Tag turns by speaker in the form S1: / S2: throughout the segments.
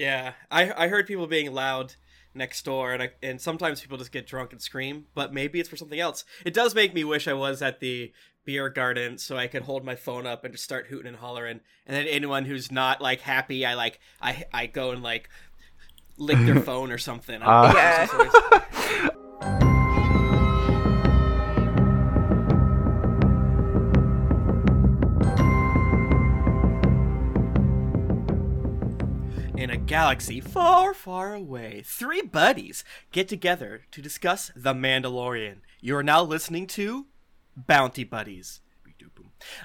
S1: Yeah, I I heard people being loud next door, and I, and sometimes people just get drunk and scream. But maybe it's for something else. It does make me wish I was at the beer garden so I could hold my phone up and just start hooting and hollering. And then anyone who's not like happy, I like I I go and like lick their phone or something.
S2: Uh,
S3: Yeah.
S1: galaxy far, far away, three buddies get together to discuss The Mandalorian. You are now listening to Bounty Buddies.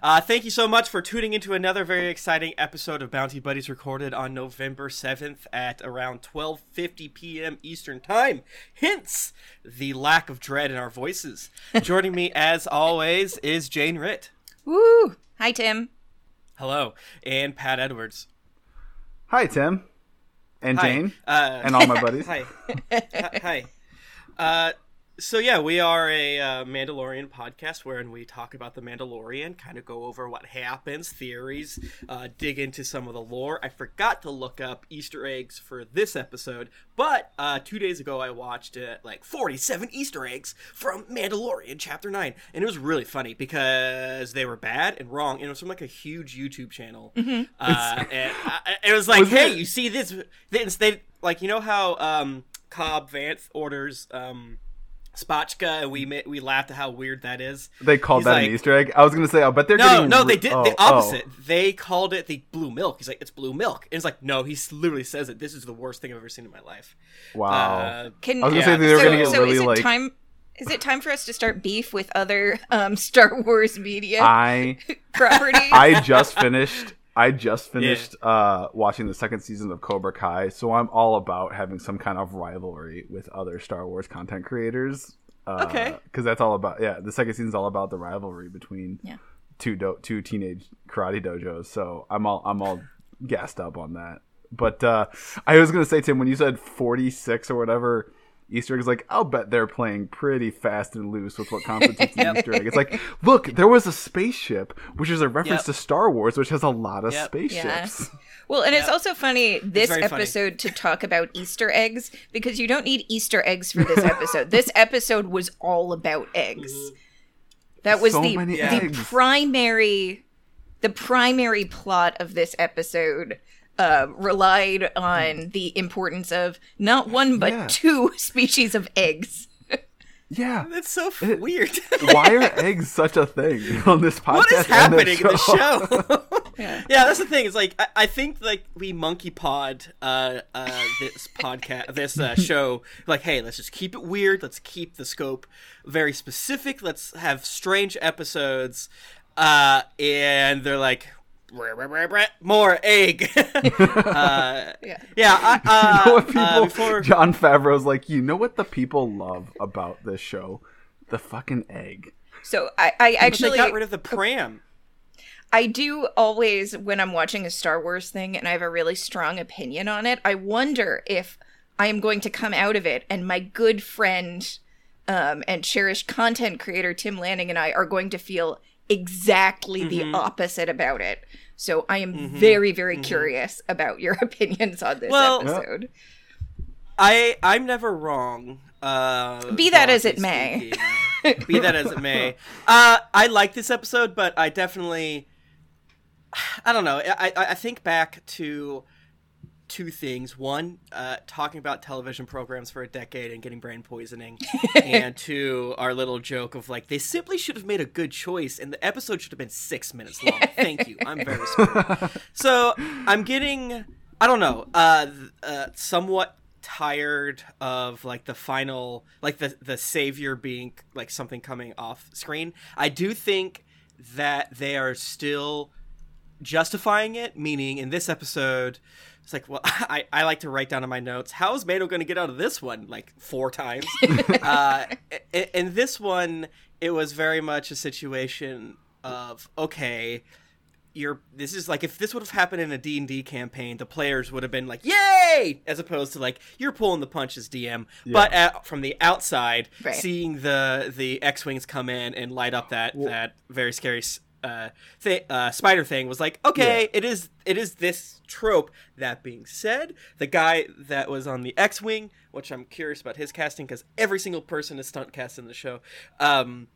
S1: Uh, thank you so much for tuning into another very exciting episode of Bounty Buddies recorded on November 7th at around 12:50 p.m. Eastern Time. Hence the lack of dread in our voices. Joining me as always is Jane Ritt.
S3: Woo! Hi, Tim.
S1: Hello, and Pat Edwards.
S2: Hi, Tim. And
S1: Hi.
S2: Jane.
S1: Uh,
S2: and all my buddies.
S1: Hi. Hi. Uh, so yeah, we are a uh, Mandalorian podcast wherein we talk about the Mandalorian, kind of go over what happens, theories, uh, dig into some of the lore. I forgot to look up Easter eggs for this episode, but uh, two days ago I watched uh, like 47 Easter eggs from Mandalorian Chapter 9, and it was really funny because they were bad and wrong, and it was from like a huge YouTube channel. Uh, and I, it was like,
S2: Was
S1: hey,
S2: it-
S1: you see this? They, they like you know how um, Cobb Vanth orders um, spotchka, and we we laughed at how weird that is.
S2: They called
S1: He's
S2: that
S1: like-
S2: an Easter egg. I was gonna say, oh, but they're
S1: No,
S2: getting
S1: no,
S2: re-
S1: they did
S2: oh,
S1: the
S2: oh.
S1: opposite. They called it the blue milk. He's like, it's blue milk. And it's like, no, he literally says it. This is the worst thing I've ever seen in my life.
S2: Wow.
S1: Uh,
S3: Can
S2: I was gonna
S1: Yeah.
S2: say they were
S3: so,
S2: gonna get
S3: so
S2: really
S3: is it
S2: like.
S3: time? Is it time for us to start beef with other um, Star Wars media
S2: I
S3: properties?
S2: I just finished. I just finished uh, watching the second season of Cobra Kai, so I'm all about having some kind of rivalry with other Star Wars content creators. Uh,
S1: Okay.
S2: because that's all about. Yeah, the second season's all about the rivalry between
S3: Yeah.
S2: two do- two teenage karate dojos. So I'm all I'm all gassed up on that. But uh, I was gonna say, Tim, when you said 46 or whatever Easter eggs, like I'll bet they're playing pretty fast and loose with what constitutes an Easter egg. It's like, look, there was a spaceship, which is a reference
S1: Yep.
S2: to Star Wars, which has a lot of
S1: Yep.
S2: spaceships.
S3: Well, and it's also funny this
S1: very funny.
S3: episode to talk about Easter eggs because you don't need Easter eggs for this episode. this episode was all about eggs. That was
S2: So
S3: the
S2: many
S3: the
S2: eggs.
S3: primary the primary plot of this episode uh, relied on the importance of not one but
S2: Yeah.
S3: two species of eggs.
S2: Yeah.
S1: that's so f- weird.
S2: Why are eggs such a thing on this podcast?
S1: what is
S2: and
S1: happening in the
S2: show?
S1: show? yeah. that's the thing. It's like I, I think like we monkey pod uh, uh, this podcast, this uh, show. Like, hey, let's just keep it weird. Let's keep the scope very specific. Let's have strange episodes. Uh, and they're like. "Brr, brr, brr, brr, More egg. uh,
S3: Yeah.
S1: yeah. I, uh,
S2: you know what people?
S1: uh, before,
S2: Jon Favreau's like, you know what the people love about this show? The fucking egg.
S3: So I, I actually
S1: they got rid of the pram.
S3: I do always, when I'm watching a Star Wars thing and I have a really strong opinion on it, I wonder if I am going to come out of it and my good friend um, and cherished content creator Tim Lanning and I are going to feel exactly
S1: Mm-hmm.
S3: the opposite about it. So I am very, very curious about your opinions on this
S1: Well-
S3: episode.
S1: I I'm never wrong. Uh,
S3: Be that as it may.
S1: Be that as it may. Uh, I like this episode, but I definitely, I don't know. I I, I think back to two things. One, uh, talking about television programs for a decade and getting brain poisoning, and two, our little joke of like they simply should have made a good choice, and the episode should have been six minutes long. Thank you. I'm very sorry. so I'm getting I don't know uh, uh somewhat tired of like the final like the the savior being like something coming off screen. I do think that they are still justifying it, meaning in this episode it's like, well, I, I like to write down in my notes, how is Mando going to get out of this one? Like four times. uh, in this one, it was very much a situation of, okay, you're this is like if this would have happened in a D&D campaign the players would have been like yay as opposed to like you're pulling the punches DM but at, from the outside
S3: Right.
S1: seeing the the X-wings come in and light up that that very scary uh, th- uh, spider thing was like, okay, it is it is this trope. That being said, the guy that was on the X-wing, which I'm curious about his casting because every single person is stunt cast in the show, um,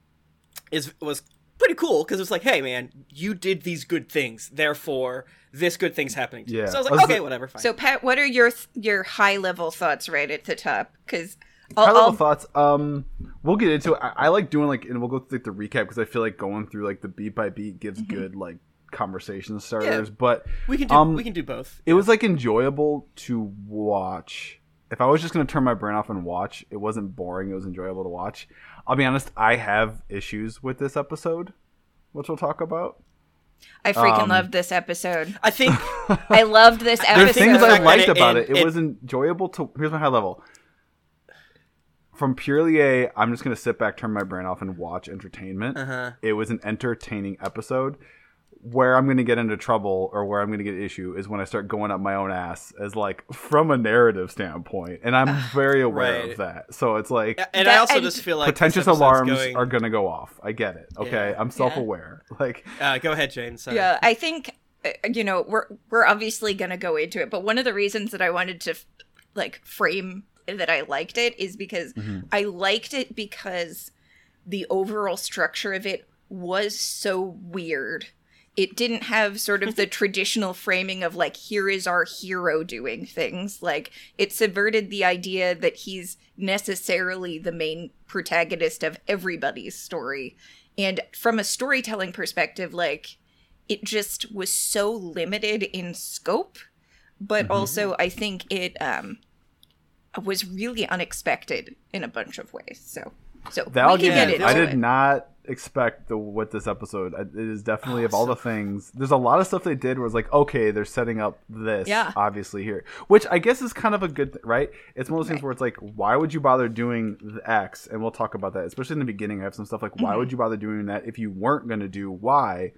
S1: is was pretty cool because it was like, hey man, you did these good things, therefore this good thing's happening to you.
S2: Yeah.
S1: So I was
S2: I
S1: like,
S2: was
S1: okay,
S2: the-
S1: whatever, fine.
S3: So Pat, what are your th- your high level thoughts right at the top? Because
S2: High
S3: I'll,
S2: level
S3: I'll
S2: thoughts. Um, we'll get into it. I, I like doing like, and we'll go through like the recap because I feel like going through like the beat by beat gives
S3: Mm-hmm.
S2: good like conversation starters. But
S1: we can do
S2: um,
S1: we can do both.
S2: it was like enjoyable to watch. If I was just gonna turn my brain off and watch, it wasn't boring. It was enjoyable to watch. I'll be honest. I have issues with this episode, which we'll talk about.
S3: I freaking
S2: um,
S3: loved this episode.
S1: I think
S3: I loved this episode.
S2: There's things I liked about
S1: it-
S2: it. It,
S1: it-
S2: was enjoyable to. Here's my high level. From purely a, I'm just gonna sit back, turn my brain off, and watch entertainment.
S1: Uh-huh.
S2: It was an entertaining episode. Where I'm gonna get into trouble or where I'm gonna get issue is when I start going up my own ass as like from a narrative standpoint, and I'm very aware
S1: Right.
S2: of that. So it's like
S1: and I also
S3: and-
S1: just feel like
S2: pretentious alarms
S1: going-
S2: are gonna go off. I get it. Okay,
S1: Yeah.
S2: I'm self-aware. Like
S1: Uh, go ahead, Jane. Sorry.
S3: Yeah, I think uh, you know we're we're obviously gonna go into it, but one of the reasons that I wanted to like frame that I liked it is because I liked it because the overall structure of it was so weird. It didn't have sort of the traditional framing of like here is our hero doing things. Like it subverted the idea that he's necessarily the main protagonist of everybody's story. And from a storytelling perspective, like it just was so limited in scope, but
S2: Mm-hmm.
S3: also I think it um was really unexpected in a bunch of ways. So so
S2: that
S3: we
S2: I'll
S3: can
S2: give
S3: get
S2: you.
S3: into
S2: I did
S3: it.
S2: not expect the what this episode. It is definitely
S1: Oh,
S2: of all
S1: so
S2: the things. There's a lot of stuff they did was like, okay, they're setting up this.
S3: Yeah.
S2: obviously here, which I guess is kind of a good, th- right? It's one of those things where it's like, why would you bother doing the X? And we'll talk about that, especially in the beginning. I have some stuff like,
S3: Mm-hmm.
S2: why would you bother doing that if you weren't going to do Y?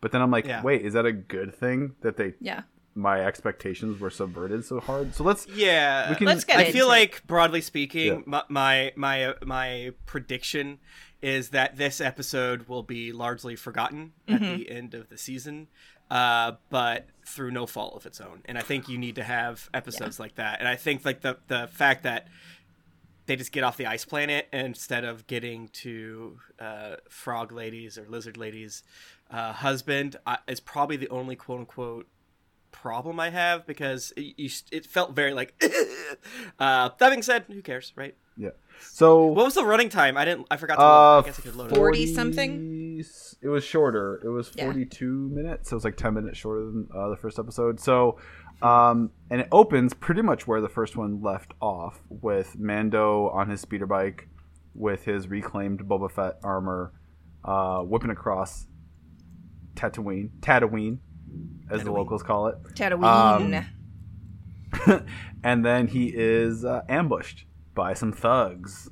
S2: But then I'm like,
S1: Yeah.
S2: wait, is that a good thing that they
S3: Yeah.
S2: My expectations were subverted so hard? So let's
S1: Yeah.
S2: We can-
S3: Let's get
S1: I
S3: into
S1: feel
S3: it.
S1: like broadly speaking,
S2: Yeah.
S1: my, my my my prediction is that this episode will be largely forgotten at
S3: Mm-hmm.
S1: the end of the season, uh, but through no fault of its own. And I think you need to have episodes like that. And I think like the the fact that they just get off the ice planet instead of getting to uh, frog ladies or lizard ladies uh, husband uh, is probably the only quote unquote problem I have because it, you, it felt very like. uh, that being said, who cares, right?
S2: yeah. So
S1: What was the running time? I didn't. I forgot to.
S2: Uh,
S1: look. I guess I could load it.
S3: 40 something?
S2: It was shorter. It was
S3: Yeah.
S2: 42 minutes. So it was like 10 minutes shorter than uh, the first episode. So, um, and it opens pretty much where the first one left off with Mando on his speeder bike with his reclaimed Boba Fett armor, uh, whipping across Tatooine, Tatooine, as the locals call it.
S3: Tatooine.
S2: Um, and then he is uh, ambushed by some thugs.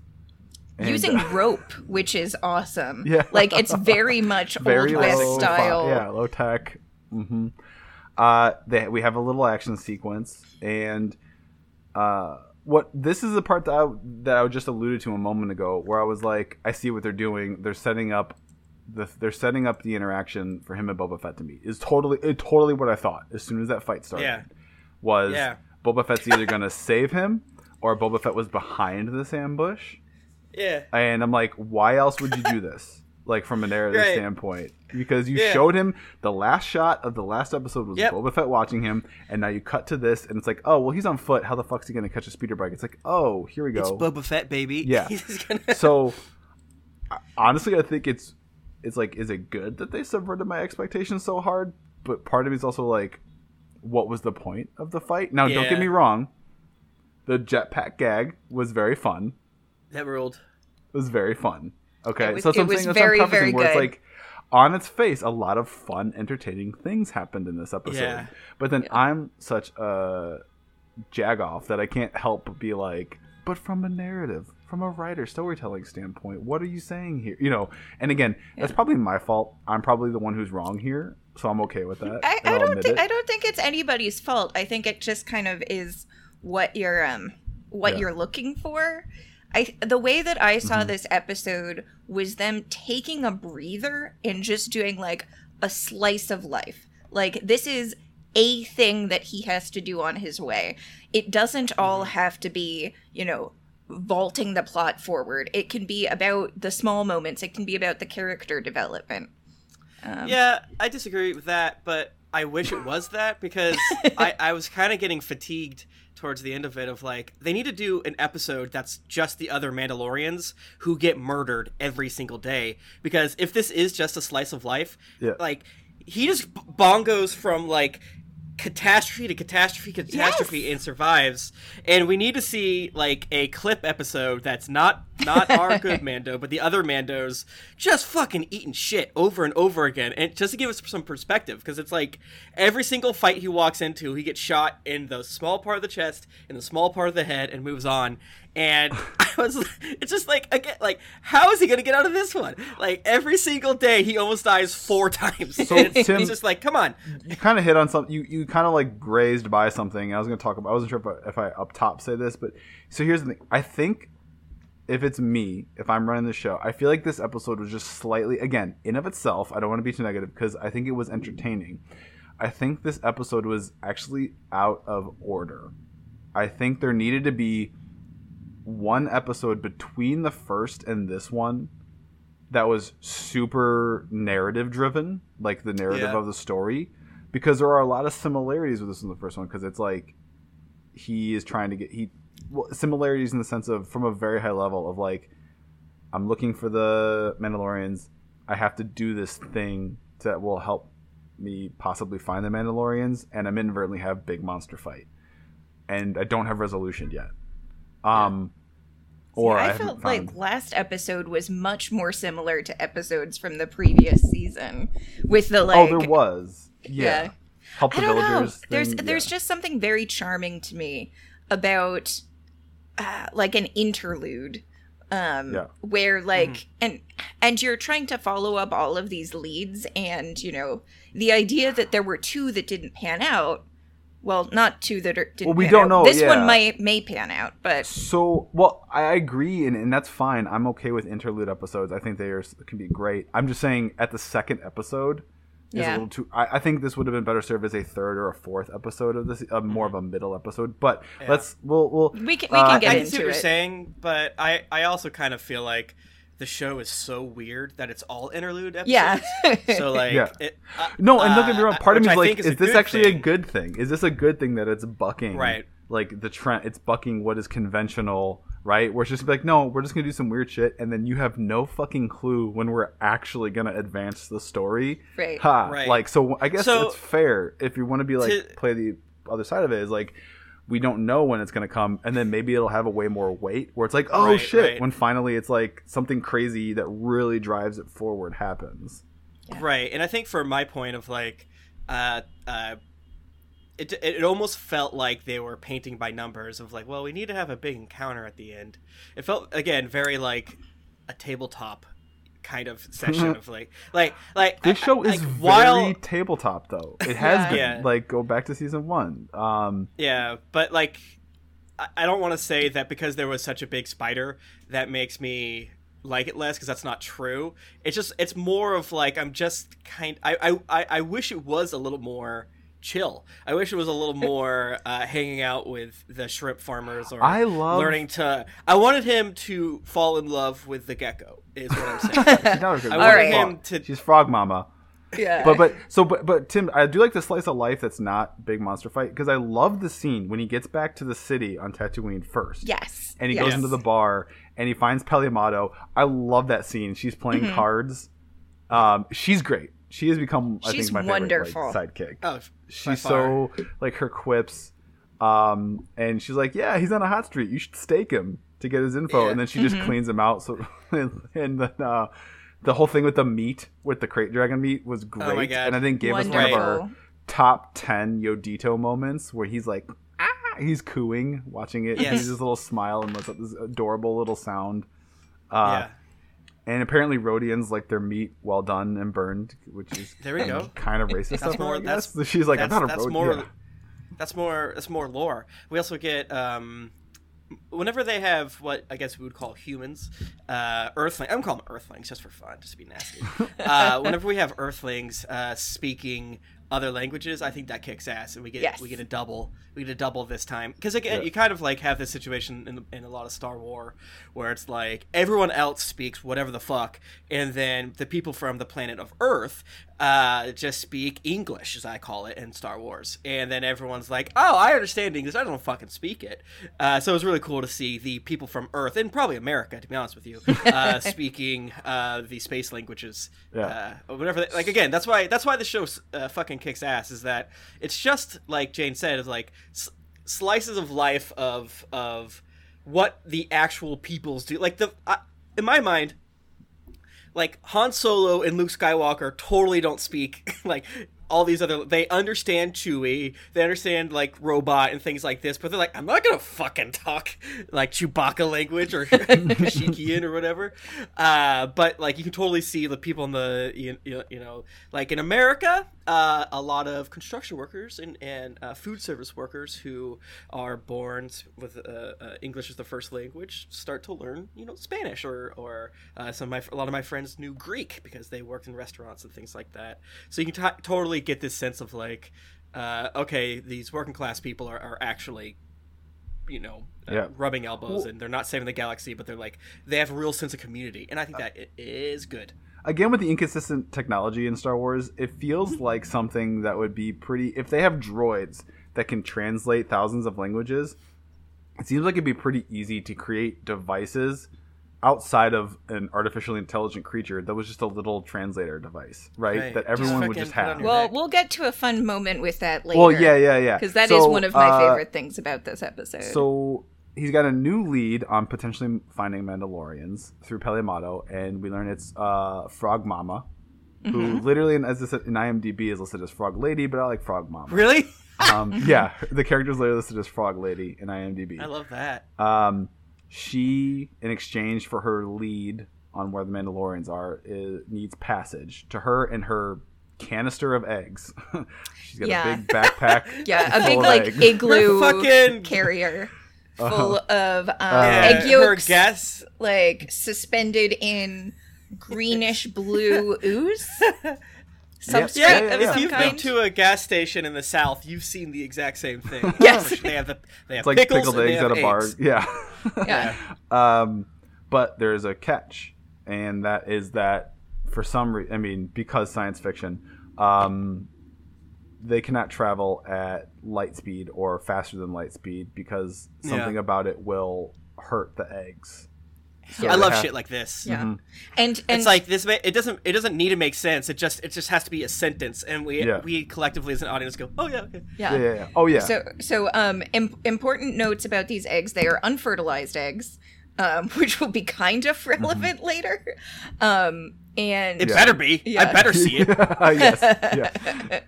S2: And,
S3: Using
S2: uh,
S3: rope, which is awesome.
S2: Yeah.
S3: Like it's very much
S2: very
S3: old west style.
S2: yeah low tech hmm uh they, we have a little action sequence and uh what this is the part that I, that I just alluded to a moment ago where I was like I see what they're doing they're setting up the they're setting up the interaction for him and Boba Fett to meet is totally it, totally what I thought as soon as that fight started
S1: Yeah.
S2: was
S1: Yeah.
S2: Boba Fett's either gonna save him or Boba Fett was behind this ambush
S1: Yeah.
S2: and I'm like, why else would you do this? Like from a narrative
S1: Right.
S2: standpoint, because you
S1: Yeah.
S2: showed him the last shot of the last episode was
S1: Yep.
S2: Boba Fett watching him, and now you cut to this, and it's like, oh well, he's on foot. How the fuck's he gonna catch a speeder bike? It's like, oh, here we go.
S1: It's Boba Fett, baby.
S2: Yeah.
S1: Gonna-
S2: so honestly, I think it's it's like, is it good that they subverted my expectations so hard? But part of me is also like, what was the point of the fight? Now, don't get me wrong. The jetpack gag was very fun
S1: that ruled.
S2: was very fun. Okay,
S3: It was-
S2: so that's what
S3: it
S2: I'm
S3: was
S2: saying. That's
S3: very,
S2: what I'm
S3: very
S2: where it's like on its face, a lot of fun, entertaining things happened in this episode.
S1: Yeah.
S2: But then I'm such a jagoff that I can't help but be like, but from a narrative, from a writer storytelling standpoint, what are you saying here? You know, and again, that's probably my fault. I'm probably the one who's wrong here, so I'm okay with that.
S3: I, I don't think. I don't think it's anybody's fault. I think it just kind of is what you're um what
S2: Yeah.
S3: you're looking for. I the way that I saw
S2: Mm-hmm.
S3: this episode was them taking a breather and just doing like a slice of life. Like this is a thing that he has to do on his way. It doesn't all
S2: Mm-hmm.
S3: have to be, you know, vaulting the plot forward. It can be about the small moments. It can be about the character development. Um,
S1: Yeah, I disagree with that, but I wish it was that because I, I was kind of getting fatigued towards the end of it of like they need to do an episode that's just the other Mandalorians who get murdered every single day because if this is just a slice of life,
S2: Yeah.
S1: like he just bongos from like catastrophe to catastrophe catastrophe and survives. And we need to see like a clip episode that's not not our good mando but the other mandos just fucking eating shit over and over again. And just to give us some perspective because it's like every single fight he walks into he gets shot in the small part of the chest in the small part of the head and moves on and I was it's just like again like how is he gonna get out of this one like every single day he almost dies four times
S2: So,
S1: And it's,
S2: Tim-
S1: it's just like come on
S2: you kind of hit on something. You, you kind of like grazed by something. I was to talk about. I wasn't sure if I, if I up top say this, but so here's the thing. I think if it's me, if I'm running the show, I feel like this episode was just slightly, again, in of itself. I don't want to be too negative because I think it was entertaining. I think this episode was actually out of order. I think there needed to be one episode between the first and this one that was super narrative driven, like the narrative
S1: Yeah.
S2: of the story, because there are a lot of similarities with this in the first one. Because it's like he is trying to get he well, similarities in the sense of from a very high level of like I'm looking for the Mandalorians. I have to do this thing that will help me possibly find the Mandalorians, and I'm inadvertently have big monster fight, and I don't have resolution yet. Um, or I,
S3: I felt
S2: found-
S3: like last episode was much more similar to episodes from the previous season with the like
S2: oh, there was yeah.
S3: Yeah.
S2: Help the
S3: I don't know.
S2: villagers.
S3: There's
S2: thing,
S3: there's
S2: yeah.
S3: just something very charming to me about uh, like an interlude um
S2: Yeah.
S3: where like and and you're trying to follow up all of these leads and you know the idea that there were two that didn't pan out well not two that are, didn't
S2: Well, we
S3: pan
S2: don't
S3: out.
S2: know,
S3: this
S2: yeah.
S3: one might may pan out but
S2: So, well, I agree, and, and that's fine. I'm okay with interlude episodes. I think they are, can be great. I'm just saying, at the second episode, is a little too. I, I think this would have been better served as a third or a fourth episode of this, uh, more of a middle episode. But let's, we'll, we'll.
S3: we can we
S2: Uh,
S3: can
S1: I
S3: get
S1: can see
S3: into
S1: what you're saying, but I I also kind of feel like the show is so weird that it's all interlude episodes.
S3: yeah
S1: So like,
S2: Yeah.
S1: it, uh,
S2: No, and don't get me wrong.
S1: uh,
S2: Part of me is like,
S1: think
S2: is, this
S1: good
S2: actually a good thing? Is this a good thing that it's bucking
S1: Right.
S2: like the trend? It's bucking what is conventional, right? Where it's just like, no, we're just gonna do some weird shit, and then you have no fucking clue when we're actually gonna advance the story.
S3: Right.
S2: Ha!
S1: Right.
S2: Like, so I guess
S1: So-
S2: it's fair if you want to be like
S1: To-
S2: play the other side of it. Is like. We don't know when it's going to come, and then maybe it'll have a way more weight where it's like, oh
S1: Right,
S2: shit,
S1: right.
S2: when finally it's like something crazy that really drives it forward happens.
S1: right, and I think for my point of like, uh, uh, it it almost felt like they were painting by numbers of like, well, we need to have a big encounter at the end. It felt again very like a tabletop kind of session of like like like
S2: This show is
S1: like,
S2: very
S1: while
S2: tabletop, though. It has
S3: Yeah.
S2: been.
S1: Yeah.
S2: Like, go back to season one. Um,
S1: Yeah, but like, I- don't want to say that because there was such a big spider that makes me like it less because that's not true. It's just it's more of like I'm just kind. I I- I wish it was a little more chill. I wish it was a little more uh, hanging out with the shrimp farmers or
S2: I love-
S1: learning to. I wanted him to fall in love with the gecko. Is what I'm saying.
S2: she's not a good
S1: I
S2: she's
S3: wanted
S2: a
S1: him to-
S2: She's frog mama.
S3: yeah
S2: But but so but but Tim, I do like the slice of life that's not big monster fight because I love the scene when he gets back to the city on Tatooine first.
S3: yes
S2: And he
S3: yes.
S2: goes into the bar and he finds Peli Motto. I love that scene. She's playing
S3: Mm-hmm.
S2: cards. Um, she's great. She has become, I
S3: She's
S2: think, my favorite
S3: wonderful.
S2: like, sidekick.
S1: oh,
S2: she's so like her quips um and she's like yeah he's on a hot street you should stake him to get his info
S1: Yeah.
S2: and then she just cleans him out so and, then uh the whole thing with the meat with the crate dragon meat was great
S1: Oh my God.
S2: and i think gave us one of our top 10 yodito moments where he's like ah he's cooing watching it
S1: Yes.
S2: he's this little smile and lets out this adorable little sound uh
S1: yeah.
S2: And apparently Rodians like their meat well done and burned, which is
S1: There we go.
S2: kind of racist.
S1: That's
S2: of
S1: more-
S2: I guess.
S1: that's-
S2: she's like
S1: that's,
S2: I'm not a
S1: that's
S2: Rhod-
S1: more
S2: yeah.
S1: that's more that's more lore we also get um whenever they have what I guess we would call humans, uh, Earthlings. I'm calling them Earthlings just for fun, just to be nasty. uh, whenever we have Earthlings uh, speaking other languages, I think that kicks ass, and we get
S3: Yes.
S1: we get a double. We get a double this time because again,
S2: Yeah.
S1: you kind of like have this situation in, in a lot of Star War where it's like everyone else speaks whatever the fuck, and then the people from the planet of Earth uh, just speak English, as I call it in Star Wars, and then everyone's like, "Oh, I understand English. I don't fucking speak it." Uh, so it was really cool to see the people from Earth and probably America, to be honest with you, uh, speaking uh, the space languages.
S2: Yeah.
S1: Uh, whatever. They, like again, that's why that's why the show uh, fucking kicks ass. Is that it's just like Jane said, is like s- slices of life of of what the actual peoples do. Like the I in my mind, like Han Solo and Luke Skywalker totally don't speak like all these other they understand Chewie, they understand like robot and things like this, but they're like, I'm not gonna fucking talk like Chewbacca language or Shikian or whatever. Uh, but like you can totally see the people in the you you know like in America, uh, a lot of construction workers and and uh, food service workers who are born with uh, uh, English as the first language start to learn you know Spanish or or uh, some of my a lot of my friends knew Greek because they worked in restaurants and things like that. So you can t- totally get this sense of like, uh, okay, these working class people are, are actually, you know, uh,
S2: Yeah.
S1: rubbing elbows
S2: Well-
S1: and they're not saving the galaxy, but they're like they have a real sense of community, and I think that is good.
S2: Again with the inconsistent technology in Star Wars, it feels like something that would be pretty if they have droids that can translate thousands of languages, it seems like it'd be pretty easy to create devices outside of an artificially intelligent creature that was just a little translator device, right?
S1: Right.
S2: That
S1: Just
S2: everyone would just have.
S3: Well,
S1: neck.
S3: we'll get to a fun moment with that later.
S2: Well, yeah, yeah, yeah.
S3: Because that is
S2: So,
S3: one of my
S2: uh,
S3: favorite things about this episode.
S2: So he's got a new lead on potentially finding Mandalorians through Peli Motto, and we learn it's uh, Frog Mama, who
S3: Mm-hmm.
S2: literally, in, as this in IMDb, is listed as Frog Lady, but I like Frog Mama.
S1: Really,
S2: Um, yeah, the character's literally listed as Frog Lady in IMDb.
S1: I love that.
S2: Um, she, in exchange for her lead on where the Mandalorians are, is, needs passage to her and her canister of eggs. She's got
S3: Yeah.
S2: a big backpack.
S3: yeah, a big like
S2: eggs.
S3: igloo
S1: fucking-
S3: carrier
S2: Uh-huh.
S3: full of um,
S1: Yeah,
S3: egg yolks,
S1: her guess.
S3: like suspended in greenish blue ooze. Substrate
S2: Yeah,
S1: Yeah,
S2: yeah,
S1: if
S3: some
S1: you've
S3: kind.
S1: been to a gas station in the South, you've seen the exact same thing.
S3: Yes.
S1: they have the they have
S2: It's like pickled eggs at a bar.
S1: eggs.
S2: Yeah.
S3: yeah.
S2: Um, but there's a catch, and that is that for some reason, I mean, because science fiction, um, they cannot travel at light speed or faster than light speed because something
S1: Yeah.
S2: about it will hurt the eggs. So
S1: I love
S2: have-
S1: shit like this.
S3: Yeah.
S2: Mhm.
S3: And and
S1: It's like this. ma- It doesn't. It doesn't need to make sense. It just. It just has to be a sentence, and we
S2: Yeah.
S1: we collectively as an audience go, oh yeah, okay.
S2: Yeah, yeah, yeah. Oh yeah.
S3: So, so um, Im- important notes about these eggs: they are unfertilized eggs, um, which will be kind of relevant later. Um, and
S1: It
S2: Yeah.
S1: better be. I better see it.
S2: yes. Yeah.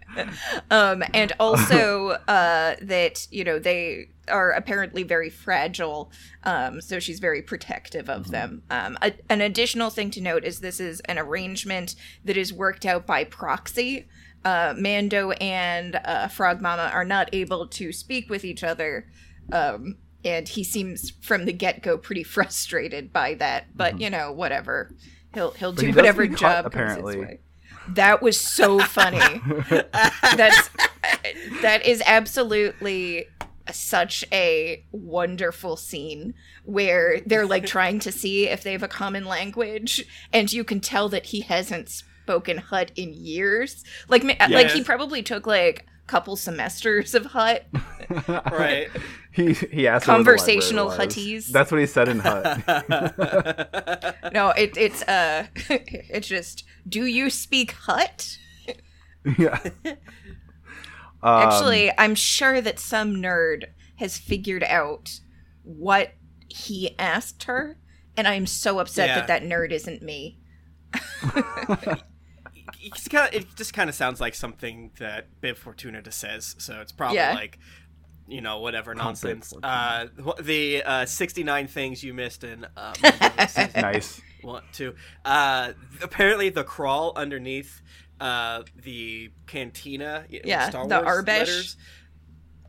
S3: um, and also uh, that you know they are apparently very fragile, um, so she's very protective of them. Um, a- an additional thing to note is this is an arrangement that is worked out by proxy. Uh, Mando and uh, Frog Mama are not able to speak with each other. Um, and he seems from the get go pretty frustrated by that. But you know, whatever. He'll he'll do
S2: he
S3: whatever
S2: speak hut,
S3: job comes his
S2: apparently.
S3: way. That was so funny. That's that is absolutely such a wonderful scene where they're like trying to see if they have a common language and you can tell that he hasn't spoken hut in years like ma- like he probably took like a couple semesters of hut
S1: Right.
S2: He he asked her where the
S3: Conversational
S2: library.
S3: Hutties.
S2: That's what he said in Hut.
S3: no it, it's uh it's just do you speak hut
S2: yeah. Um,
S3: Actually, I'm sure that some nerd has figured out what he asked her, and I'm so upset
S1: Yeah.
S3: that that nerd isn't me.
S1: It's kinda, it just kind of sounds like something that Bib Fortuna just says. So it's probably
S3: Yeah.
S1: like, you know, whatever nonsense. Uh, the uh, 69 things you missed in um,
S2: nice.
S1: one, two. Uh, apparently, the crawl underneath uh, the cantina,
S3: Yeah,
S1: Star
S3: the
S1: Wars
S3: Aurebesh.
S1: letters,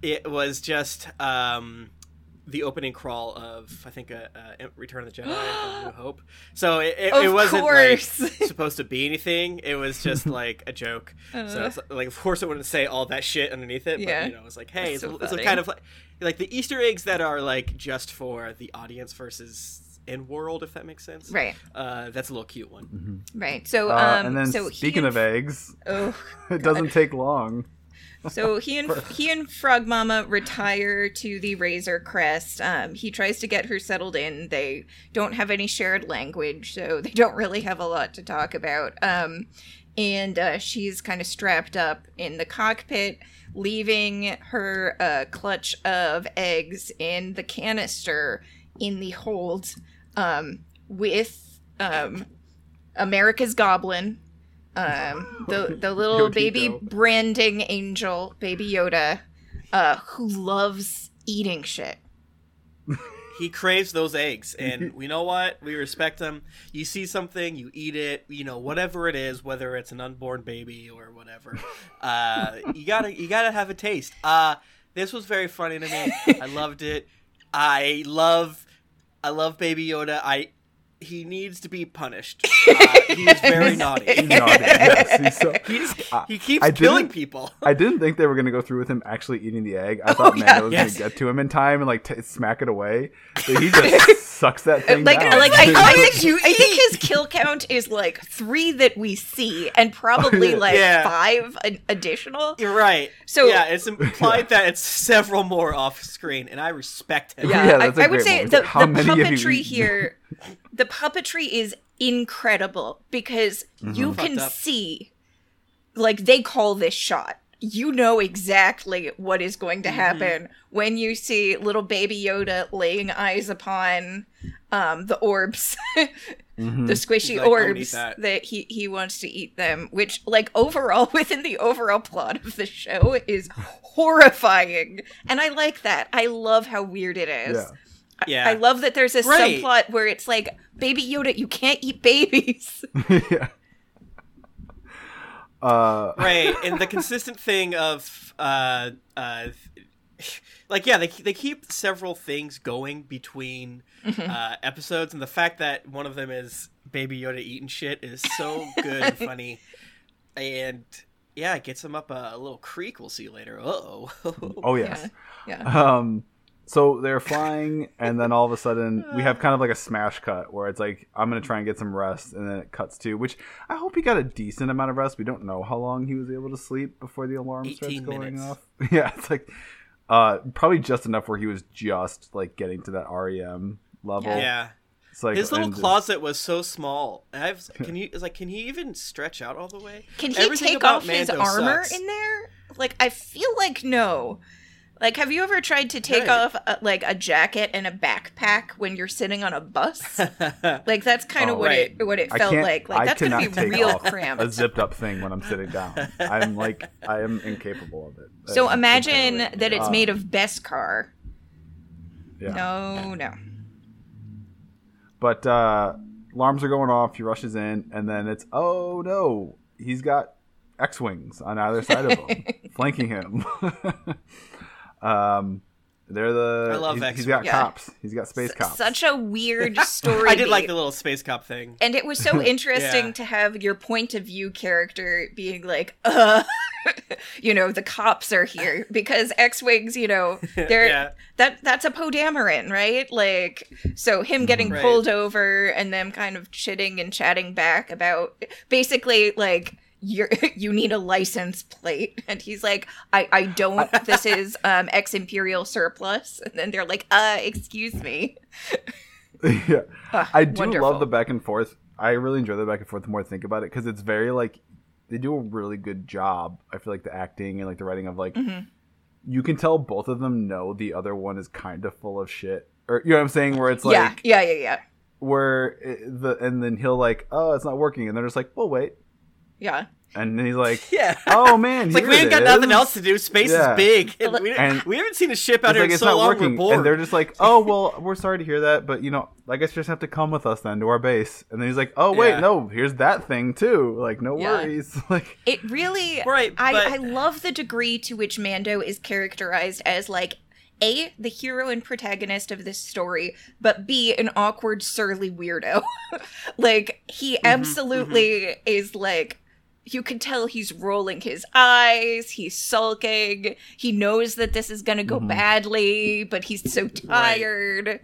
S1: it was just um, the opening crawl of I think a, a Return of the Jedi, New Hope. So it, it, it wasn't like supposed to be anything. It was just like a joke. so
S3: Uh.
S1: it's like, of course, it wouldn't say all that shit underneath it. But
S3: Yeah.
S1: you know, it's like, hey,
S3: That's
S1: it's,
S3: so
S1: it's
S3: funny.
S1: kind of like like the Easter eggs that are like just for the audience versus in world, if that makes sense.
S3: Right.
S1: Uh, that's a little cute one.
S3: Right. So
S2: Uh,
S3: um
S2: and then
S3: so
S2: speaking
S3: and
S2: of eggs,
S3: Oh,
S2: it doesn't take long.
S3: So he and he and Frog Mama retire to the Razor Crest. Um, he tries to get her settled in. They don't have any shared language, so they don't really have a lot to talk about. Um, and uh, she's kind of strapped up in the cockpit, leaving her uh, clutch of eggs in the canister in the hold um, with um, America's Goblin. Um, the the little
S2: Yodito.
S3: baby branding angel, Baby Yoda, uh, who loves eating shit.
S1: he craves those eggs and we know what? We respect him. You see something you eat it you know whatever it is whether it's an unborn baby or whatever uh you gotta you gotta have a taste. Uh this was very funny to me. I loved it. I love i love baby yoda. I he needs to be punished uh, he's very naughty
S2: He's naughty. Yes, he's so.
S1: He's,
S2: I-
S1: he keeps
S2: I
S1: killing people
S2: I didn't think they were gonna go through with him actually eating the egg. I thought
S3: yeah.
S2: Mando was
S1: Yes.
S2: gonna get to him in time and like t- smack it away. But he just sucks that thing
S3: Like,
S2: down.
S3: like I, I think
S1: you
S3: I think his kill count is like three that we see, and probably
S2: yeah.
S3: like
S1: Yeah.
S3: five an additional.
S1: you're right
S3: So-
S1: yeah it's implied that it's several more off screen and i respect him
S3: Yeah,
S2: Yeah,
S3: I,
S2: that's a
S3: I would say
S2: moment.
S3: the,
S2: How
S3: the
S2: many
S3: puppetry here, the puppetry is incredible because you
S1: Fucked
S3: can
S1: up.
S3: see, like they call this shot. You know exactly what is going to happen when you see little baby Yoda laying eyes upon um, the orbs,
S2: Mm-hmm.
S3: the squishy
S1: like, "I would eat
S3: orbs
S1: that."
S3: that he he wants to eat them. Which, like overall, within the overall plot of the show, is horrifying, and I like that. I love how weird it is.
S2: Yeah.
S1: Yeah
S3: I love that there's a
S1: Right.
S3: subplot where it's like, Baby Yoda, you can't eat babies.
S2: yeah. Uh,
S1: right and the consistent thing of uh uh like yeah they, they keep several things going between
S3: Mm-hmm.
S1: uh episodes and the fact that one of them is baby yoda eating shit is so good and funny and yeah it gets him up a, a little creek we'll see you later uh-oh
S2: oh yes.
S3: Yeah.
S2: Um, so they're flying, and then all of a sudden we have kind of like a smash cut where it's like I'm gonna try and get some rest, and then it cuts to which I hope he got a decent amount of rest. We don't know how long he was able to sleep before the alarm starts going
S1: minutes.
S2: off. Yeah, it's like uh probably just enough where he was just like getting to that REM level.
S3: Yeah.
S1: yeah
S2: It's like
S1: his little
S2: and just-
S1: closet was so small i've can you it's like can he even stretch out all the way
S3: Can he
S1: Everything
S3: take
S1: about
S3: off his armor
S1: sucks.
S3: in there? Like, I feel like no. Like, have you ever tried to take
S1: Right.
S3: off a, like a jacket and a backpack when you're sitting on a bus? like, that's kind of
S2: Oh,
S3: what
S1: right.
S3: it what it felt like. Like,
S2: I
S3: that's gonna be
S2: take
S3: real cramped.
S2: a zipped up thing when I'm sitting down. I'm like I am incapable of it.
S3: so
S2: Uh,
S3: imagine that it's
S2: Uh,
S3: made of Beskar.
S2: yeah.
S3: No, no.
S2: But uh, alarms are going off. He rushes in, and then it's oh no, he's got X wings on either side of him, flanking him. um, they're the.
S1: I love
S2: he's,
S1: X-wings.
S2: he's got
S3: Yeah.
S2: cops. He's got space
S3: S-
S2: cops.
S3: Such a weird story.
S1: i did like the little space cop thing
S3: And it was so interesting
S1: Yeah.
S3: to have your point of view character being like, uh, you know, the cops are here because X-wings, you know, they're
S1: Yeah.
S3: that that's a Poe Dameron, right? Like, so him getting
S1: Right.
S3: pulled over and them kind of chitting and chatting back about basically like you're you need a license plate and he's like i i don't this is um ex imperial surplus and then they're like uh excuse me
S2: yeah,
S3: Ah,
S2: I do
S3: wonderful.
S2: love the back and forth. I really enjoy the back and forth the more I think about it because it's very like they do a really good job. I feel like the acting and like the writing of like
S3: Mm-hmm.
S2: you can tell both of them know the other one is kind of full of shit. Or you know what I'm saying? Where it's like
S3: yeah yeah yeah yeah
S2: where it, the and then he'll like, oh, it's not working, and they're just like, well, wait,
S3: yeah
S2: and he's like,
S1: yeah
S2: oh man,
S1: It's like
S2: here
S1: we ain't
S2: it
S1: got nothing else to do. Space
S2: Yeah.
S1: is big, and we,
S2: And-
S1: we haven't seen a ship out
S2: It's
S1: here
S2: like
S1: in
S2: it's
S1: so
S2: not
S1: long.
S2: working,
S1: We're bored.
S2: and they're just like, "Oh well, we're sorry to hear that, but you know, I guess you just have to come with us then to our base." And then he's like, "Oh wait,
S1: Yeah.
S2: no, here's that thing too. Like, no
S3: Yeah.
S2: worries. like,
S3: It really,
S1: Right,
S3: I,
S1: but-
S3: I love the degree to which Mando is characterized as like A, the hero and protagonist of this story, but B, an awkward, surly weirdo. like, he mm-hmm, absolutely mm-hmm. is like, you can tell he's rolling his eyes, he's sulking, he knows that this is gonna go badly, but he's so tired.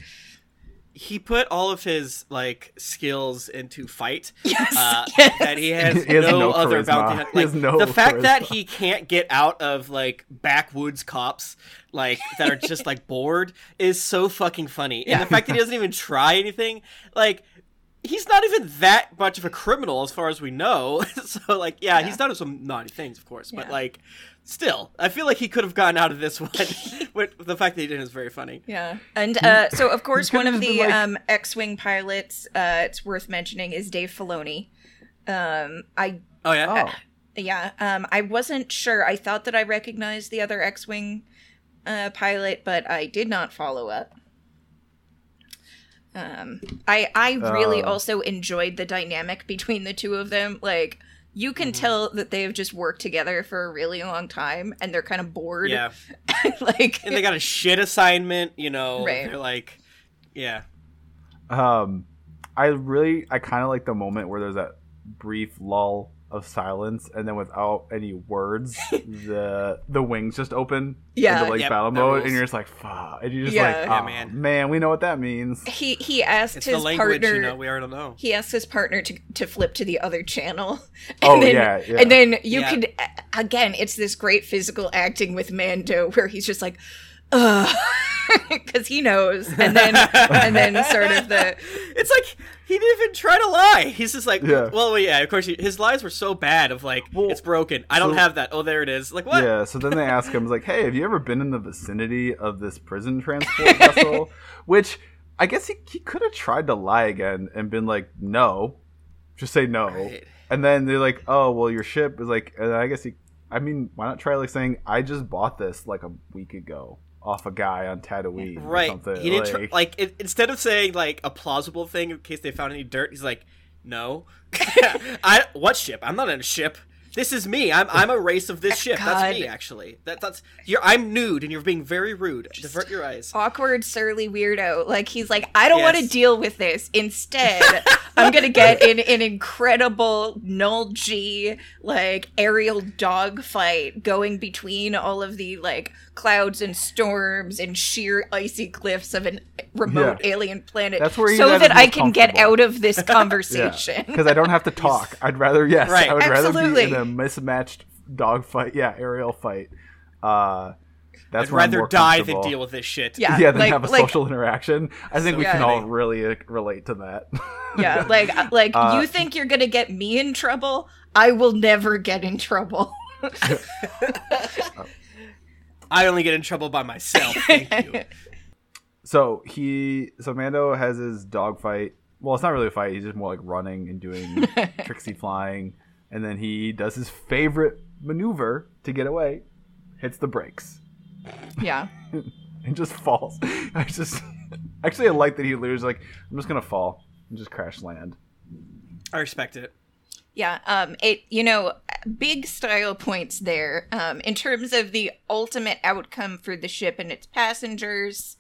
S1: he put all of his like skills into fight.
S3: Yes,
S1: Uh,
S3: yes.
S1: That he has,
S2: He has
S1: no,
S2: no
S1: other
S2: charisma.
S1: bounty. hunt-
S2: He has
S1: Like,
S2: no
S1: the fact that he can't get out of like backwoods cops, like that are just like bored, is so fucking funny. And the fact that he doesn't even try anything, like. He's not even that much of a criminal as far as we know. so, like, yeah, he's done some naughty things, of course, but like, still, I feel like he could have gotten out of this one. with the fact that he didn't is very funny.
S3: Yeah, and uh, so of course one of the
S2: like-
S3: um, X-wing pilots, uh, it's worth mentioning, is Dave Filoni. Um, I
S1: Oh yeah,
S2: Oh,
S3: yeah, um, I wasn't sure. I thought that I recognized the other X-wing uh, pilot, but I did not follow up. Um, I I really
S2: Oh.
S3: also enjoyed the dynamic between the two of them. Like you can tell that they have just worked together for a really long time, and they're kind of bored.
S1: yeah.
S3: like
S1: and they got a shit assignment, you know.
S3: Right.
S1: They're like, yeah,
S2: um, I really, I kind of like the moment where there's that brief lull of silence, and then without any words, the the wings just open
S3: Yeah.
S2: into like
S1: Yep,
S2: battle mode,
S1: rules.
S2: and you're just like, fuck, and you're just
S3: Yeah.
S2: like,
S1: Yeah,
S2: oh,
S1: man.
S2: man. we know what that means.
S3: he he asked
S1: it's
S3: his
S1: the language,
S3: partner.
S1: you know. We already know.
S3: he asked his partner to, to flip to the other channel. And
S2: Oh,
S3: then,
S2: yeah, yeah.
S3: And then you
S1: Yeah.
S3: could again, it's this great physical acting with Mando where he's just like, ugh, because he knows, and then and then sort of the
S1: It's like he didn't even try to lie. He's just like,
S2: Yeah.
S1: well, well, yeah. Of course, he, his lies were so bad. Of like,
S2: Well,
S1: it's broken. I don't have that. Oh, there it is. Like what?
S2: Yeah, so then they ask him, like, hey, have you ever been in the vicinity of this prison transport vessel? Which I guess he, he could have tried to lie again and been like, no. Just say no.
S1: Right.
S2: And then they're like, oh, well, your ship is like, and I guess he, I mean, why not try like saying, I just bought this like a week ago off a guy on Tatooine or
S1: Right.
S2: something.
S1: He didn't tr-
S2: like,
S1: like it, instead of saying like a plausible thing in case they found any dirt. He's like, no. I what ship? I'm not in a ship. This is me. I'm I'm a race of this ship. That's me actually. That that's you're. I'm nude and you're being very rude. Divert your eyes.
S3: awkward, surly weirdo. Like he's like, I don't want to deal with this. Instead, I'm gonna get in an incredible null G like aerial dogfight going between all of the like clouds and storms and sheer icy cliffs of a remote
S2: Yeah.
S3: alien planet.
S2: That's where
S3: so that I can get out of this conversation.
S2: because I don't have to talk. I'd rather, yes,
S1: Right.
S2: I would rather be in a mismatched dogfight, yeah, aerial fight. Uh, that's
S1: I'd
S2: where I'm
S1: rather die than deal with this shit.
S3: Yeah.
S2: yeah, then
S3: like-
S2: have a
S3: like-
S2: social interaction. I think
S1: So
S2: we can
S1: funny.
S2: all really uh, relate to that.
S3: yeah, like like
S2: Uh,
S3: you think you're gonna get me in trouble? I will never get in trouble.
S1: I only get in trouble by myself. Thank you.
S2: so he, so Mando has his dogfight. Well, it's not really a fight. He's just more like running and doing tricksy flying, and then he does his favorite maneuver to get away, hits the brakes,
S3: yeah.
S2: and just falls. I just actually I like that he literally like I'm just gonna fall and just crash land.
S1: I respect it.
S3: Yeah, um, it you know, big style points there. Um, in terms of the ultimate outcome for the ship and its passengers,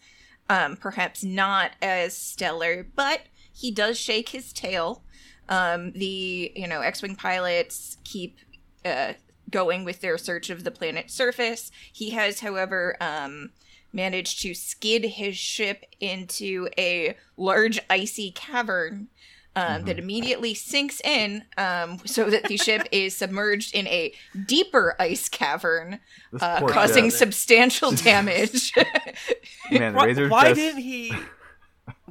S3: um, perhaps not as stellar, but he does shake his tail. Um, the you know X-wing pilots keep uh, going with their search of the planet's surface. He has, however, um, managed to skid his ship into a large icy cavern um, that immediately sinks in um, so that the ship is submerged in a deeper ice cavern, uh, causing substantial damage.
S2: man.
S1: Why,
S2: Razor
S1: why
S2: just-
S1: didn't he?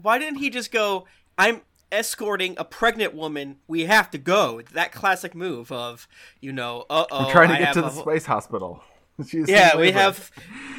S1: Why didn't he just go? I'm escorting a pregnant woman. We have to go. That classic move of you know. Uh oh.
S2: We're trying to get to the space hospital. She's
S1: Yeah, we have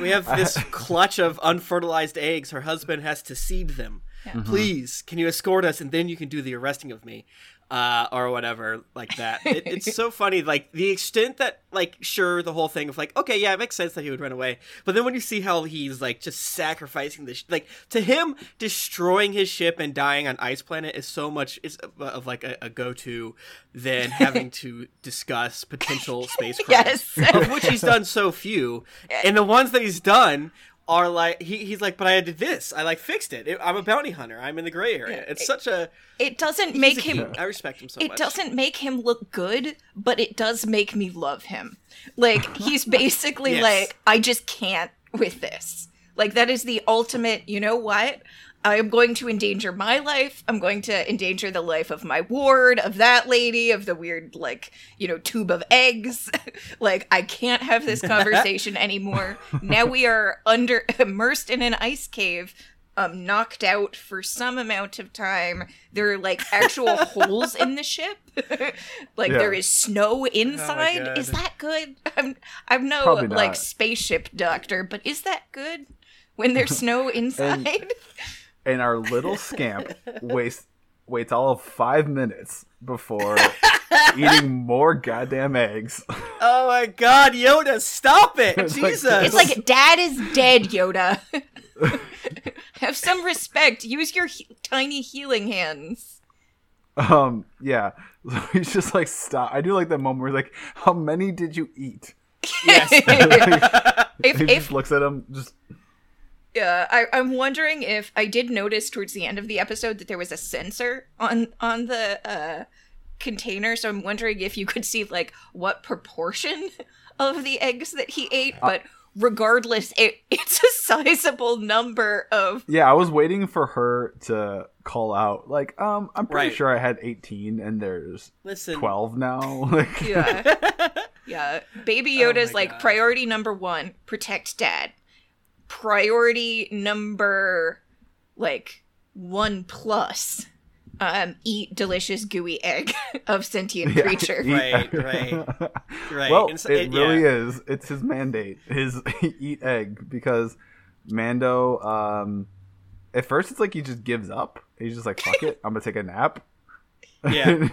S1: we have this clutch of unfertilized eggs. Her husband has to seed them. Please, can you escort us, and then you can do the arresting of me, uh, or whatever, like that. It, it's so funny, like the extent that, like, sure, the whole thing of like, okay, yeah, it makes sense that he would run away, but then when you see how he's like just sacrificing this, like to him, destroying his ship and dying on ice planet is so much is of like a, a go to than having to discuss potential space crimes
S3: yes.
S1: of which he's done so few, and the ones that he's done are like he, he's like, but I did this. I like fixed it. it. I'm a bounty hunter. I'm in the gray area.
S3: Yeah,
S1: it's
S3: it-
S1: such a
S3: It doesn't make him.
S1: I respect him so
S3: it
S1: much.
S3: doesn't make him look good, but it does make me love him. Like he's basically
S1: Yes.
S3: like I just can't with this. Like that is the ultimate, you know what? I am going to endanger my life. I'm going to endanger the life of my ward, of that lady, of the weird like, you know, tube of eggs. like I can't have this conversation anymore. Now we are under immersed in an ice cave um knocked out for some amount of time. There are like actual holes in the ship. like
S2: Yeah.
S3: there is snow inside.
S1: God.
S3: is that good? I'm I'm no like spaceship doctor, but is that good when there's snow inside?
S2: and our little scamp wastes waits all of five minutes before eating more goddamn eggs.
S1: Oh my god, Yoda, stop it!
S2: It's like-
S1: Jesus.
S3: it's like dad is dead, Yoda. Have some respect. Use your he- tiny healing hands.
S2: Um, yeah. So he's just like, stop. I do like that moment where he's like, how many did you eat?
S1: yes.
S3: If
S2: he
S3: if
S2: just looks at him, just
S3: Yeah, I, I'm wondering if I did notice towards the end of the episode that there was a sensor on on the uh, container. So I'm wondering if you could see like what proportion of the eggs that he ate.
S2: Uh,
S3: But regardless, it, it's a sizable number of.
S2: yeah. I was waiting for her to call out, like, um, I'm pretty
S1: Right.
S2: sure I had 18 and there's
S1: Listen.
S2: 12 now. Like,
S3: Yeah, yeah. Baby
S1: Oh
S3: Yoda's
S1: my
S3: like
S1: God.
S3: priority number one: protect Dad. Priority number like one plus. Um, eat delicious gooey egg of sentient
S2: Yeah,
S3: creature.
S1: Right, right, right.
S2: Well,
S1: And so-
S2: it
S1: it-
S2: really
S1: yeah.
S2: is. It's his mandate. His eat egg because Mando. Um, at first, it's like he just gives up. He's just like, "Fuck it, I'm gonna take a nap."
S1: Yeah.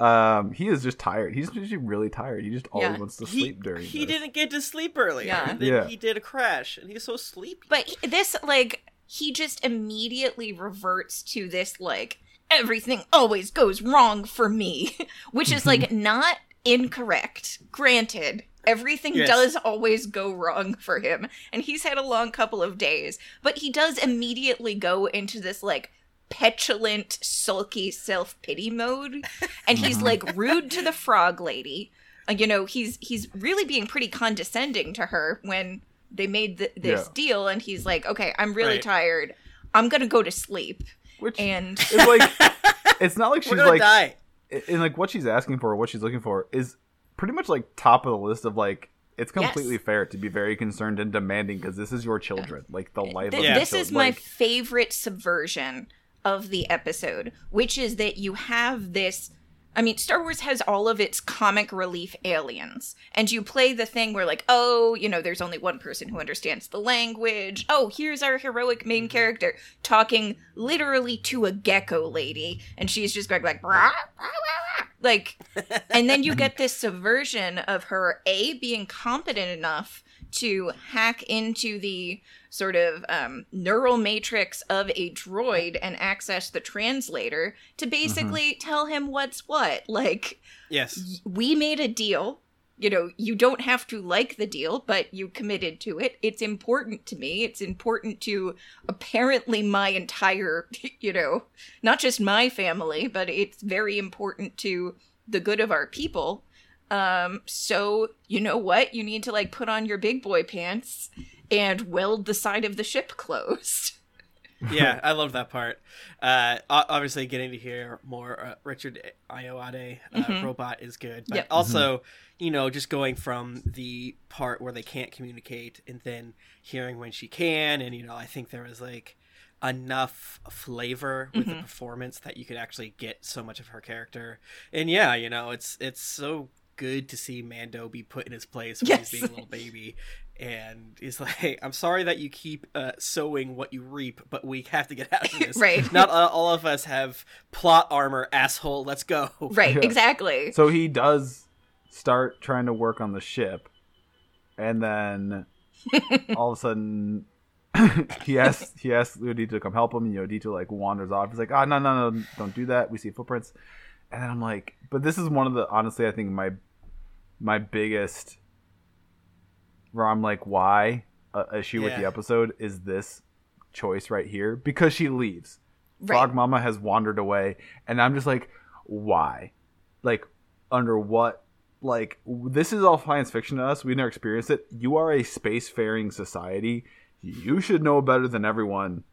S2: Um, he is just tired. He's usually really tired. He just always
S3: Yeah.
S2: wants to
S1: He,
S2: sleep during.
S1: he
S2: this.
S1: didn't get to sleep earlier.
S3: Yeah.
S1: And then
S2: Yeah.
S1: he did a crash, and he's so sleepy.
S3: But he- this, like, he just immediately reverts to this, like, everything always goes wrong for me, which is, like, not incorrect. Granted, everything
S1: Yes.
S3: does always go wrong for him, and he's had a long couple of days, but he does immediately go into this, like, petulant, sulky self pity mode, and he's, like, rude to the frog lady. Uh, you know, he's he's really being pretty condescending to her when they made th- this
S2: Yeah.
S3: deal and he's like okay i'm really
S1: Right.
S3: tired i'm gonna go to sleep
S2: Which
S3: and
S2: it's like, it's not like she's
S1: We're
S2: like,
S1: die.
S2: and like what she's asking for, what she's looking for, is pretty much like top of the list of like. It's completely
S3: Yes.
S2: fair to be very concerned and demanding because this is your children, like the life
S3: th-
S2: of
S1: Yeah.
S2: your
S3: this is
S2: children.
S3: my favorite subversion of the episode which is that you have this I mean, Star Wars has all of its comic relief aliens, and you play the thing where, like, oh, you know, there's only one person who understands the language. Oh, here's our heroic main mm-hmm. character talking literally to a gecko lady, and she's just going like, "Rah, rah, rah, rah." like, and then you get this subversion of her a being competent enough to hack into the sort of um, neural matrix of a droid and access the translator to basically tell him what's what. Like,
S1: Yes.
S3: we made a deal. You know, you don't have to like the deal, but you committed to it. It's important to me. It's important to apparently my entire, you know, not just my family, but it's very important to the good of our people. Um, so you know what? You need to like put on your big boy pants and weld the side of the ship closed.
S1: yeah, I love that part. Uh, obviously, getting to hear more uh, Richard Ayoade uh,
S3: Mhm.
S1: robot is good, but
S3: Yep.
S1: also, you know, just going from the part where they can't communicate and then hearing when she can, and you know, I think there was like enough flavor with the
S3: Mhm.
S1: performance that you could actually get so much of her character. And yeah, you know, it's it's so good to see Mando be put in his place when
S3: Yes.
S1: he's being a little baby and he's like, hey, "I'm sorry that you keep uh, sowing what you reap, but we have to get out of this.
S3: Right.
S1: Not uh, all of us have plot armor, asshole. Let's go."
S3: Right,
S2: Yeah.
S3: exactly.
S2: So he does start trying to work on the ship, and then all of a sudden he asks he asks Yodito to come help him, and Yodito like wanders off. He's like, "Ah, no, no, no, don't do that. We see footprints." And then I'm like, but this is one of the honestly, I think my my biggest where I'm like, why? uh, issue with the episode is this choice right here because she leaves.
S3: Right.
S2: Frog Mama has wandered away, and I'm just like, why? Like, under what? Like, this is all science fiction to us. We never experienced it. You are a spacefaring society. You should know better than everyone.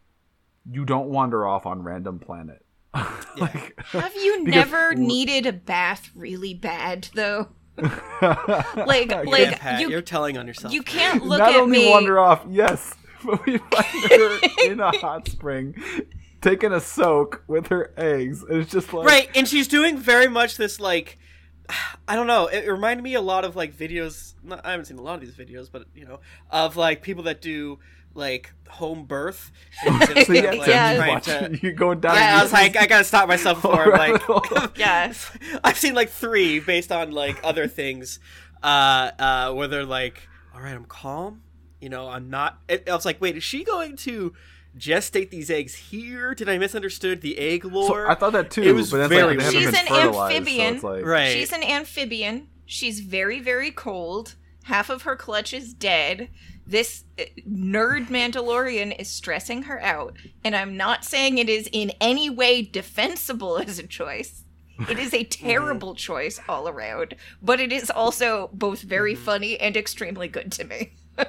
S2: You don't wander off on random planet. like,
S3: Have you never needed a bath really bad though? like
S1: Yeah,
S3: like
S1: Pat,
S3: you
S1: you're telling on yourself.
S3: you can't look
S2: not
S3: at
S2: only
S3: me
S2: wander off, yes, but we find her in a hot spring, taking a soak with her eggs. And it's just like,
S1: right, and she's doing very much this like. I don't know. It reminded me a lot of like videos. I haven't seen a lot of these videos, but you know, of like people that do like home birth. And
S2: So yeah,
S3: Like, yeah.
S1: trying to-
S2: you're going down.
S1: yeah, I was like, I gotta stop myself before I'm like.
S3: yeah.
S1: I've seen like three based on like other things, uh, uh, where they're like, "All right, I'm calm. You know, I'm not." It, I was like, "Wait, is she going to gestate these eggs here? Did I misunderstood the egg lore?"
S2: So I thought that too,
S1: It was
S2: but
S1: very
S2: like they haven't
S3: She's
S2: been
S3: an amphibian.
S2: So like,
S1: right.
S3: She's an amphibian. She's very, very cold. Half of her clutch is dead. This uh, nerd Mandalorian is stressing her out, and I'm not saying it is in any way defensible as a choice. It is a terrible choice all around, but it is also both very funny and extremely good to me.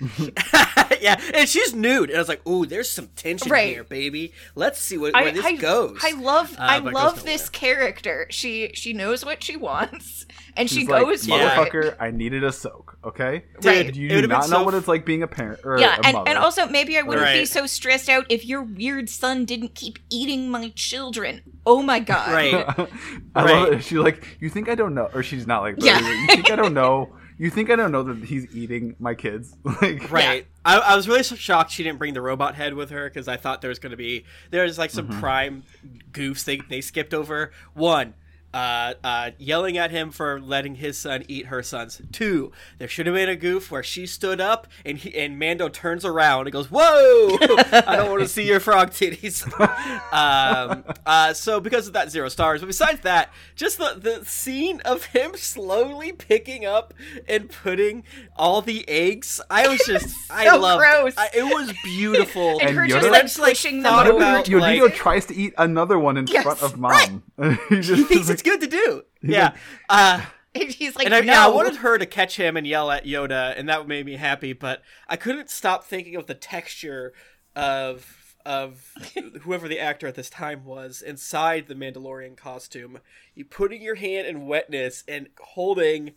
S1: yeah, and she's nude, and I was like, "Ooh, there's some tension
S3: Right.
S1: here, baby. Let's see what, where
S3: I,
S1: this
S3: I,
S1: goes."
S3: I love
S1: Uh,
S3: I
S1: but it goes
S3: love this character. She she knows what she wants and she
S2: She's like,
S3: goes for it.
S2: motherfucker, I needed a soak. Okay,
S3: Right.
S2: You do
S1: would've
S2: not know
S1: so
S2: what it's like being a parent or
S3: Yeah,
S2: a
S3: and,
S2: mother?
S3: and also maybe I wouldn't be so stressed out if your weird son didn't keep eating my children. Oh my god.
S1: Right.
S2: I
S1: Right.
S2: love it. She's like, you think I don't know, or she's not like.
S3: Yeah.
S2: Like, you think I don't know. You think I don't know that he's eating my kids? like,
S1: Right. I, I was really shocked she didn't bring the robot head with her because I thought there was going to be there's like some
S2: Mm-hmm.
S1: prime goofs they they skipped over. One, uh, uh, yelling at him for letting his son eat her sons. Two, there should have been a goof where she stood up and he, and Mando turns around and goes, "Whoa, I don't want to see your frog titties." um, uh, so because of that, zero stars. But besides that, just the the scene of him slowly picking up and putting all the eggs, I was just, I
S3: So
S1: loved.
S3: gross.
S1: I, it was beautiful.
S3: And,
S2: And
S3: her
S2: Yoda-
S3: just like
S1: I like,
S3: pushing them
S1: thought
S3: over.
S1: about-
S2: Yodito
S1: like-
S2: tries to eat another one in
S3: Yes,
S2: front of mom. he just
S1: he thinks
S2: like,
S1: it's good to do. Yeah.
S2: like-
S1: uh,
S3: He's like,
S1: and I,
S3: no.
S1: yeah, I wanted her to catch him and yell at Yoda, and that made me happy. But I couldn't stop thinking of the texture of of whoever the actor at this time was inside the Mandalorian costume. You putting your hand in wetness and holding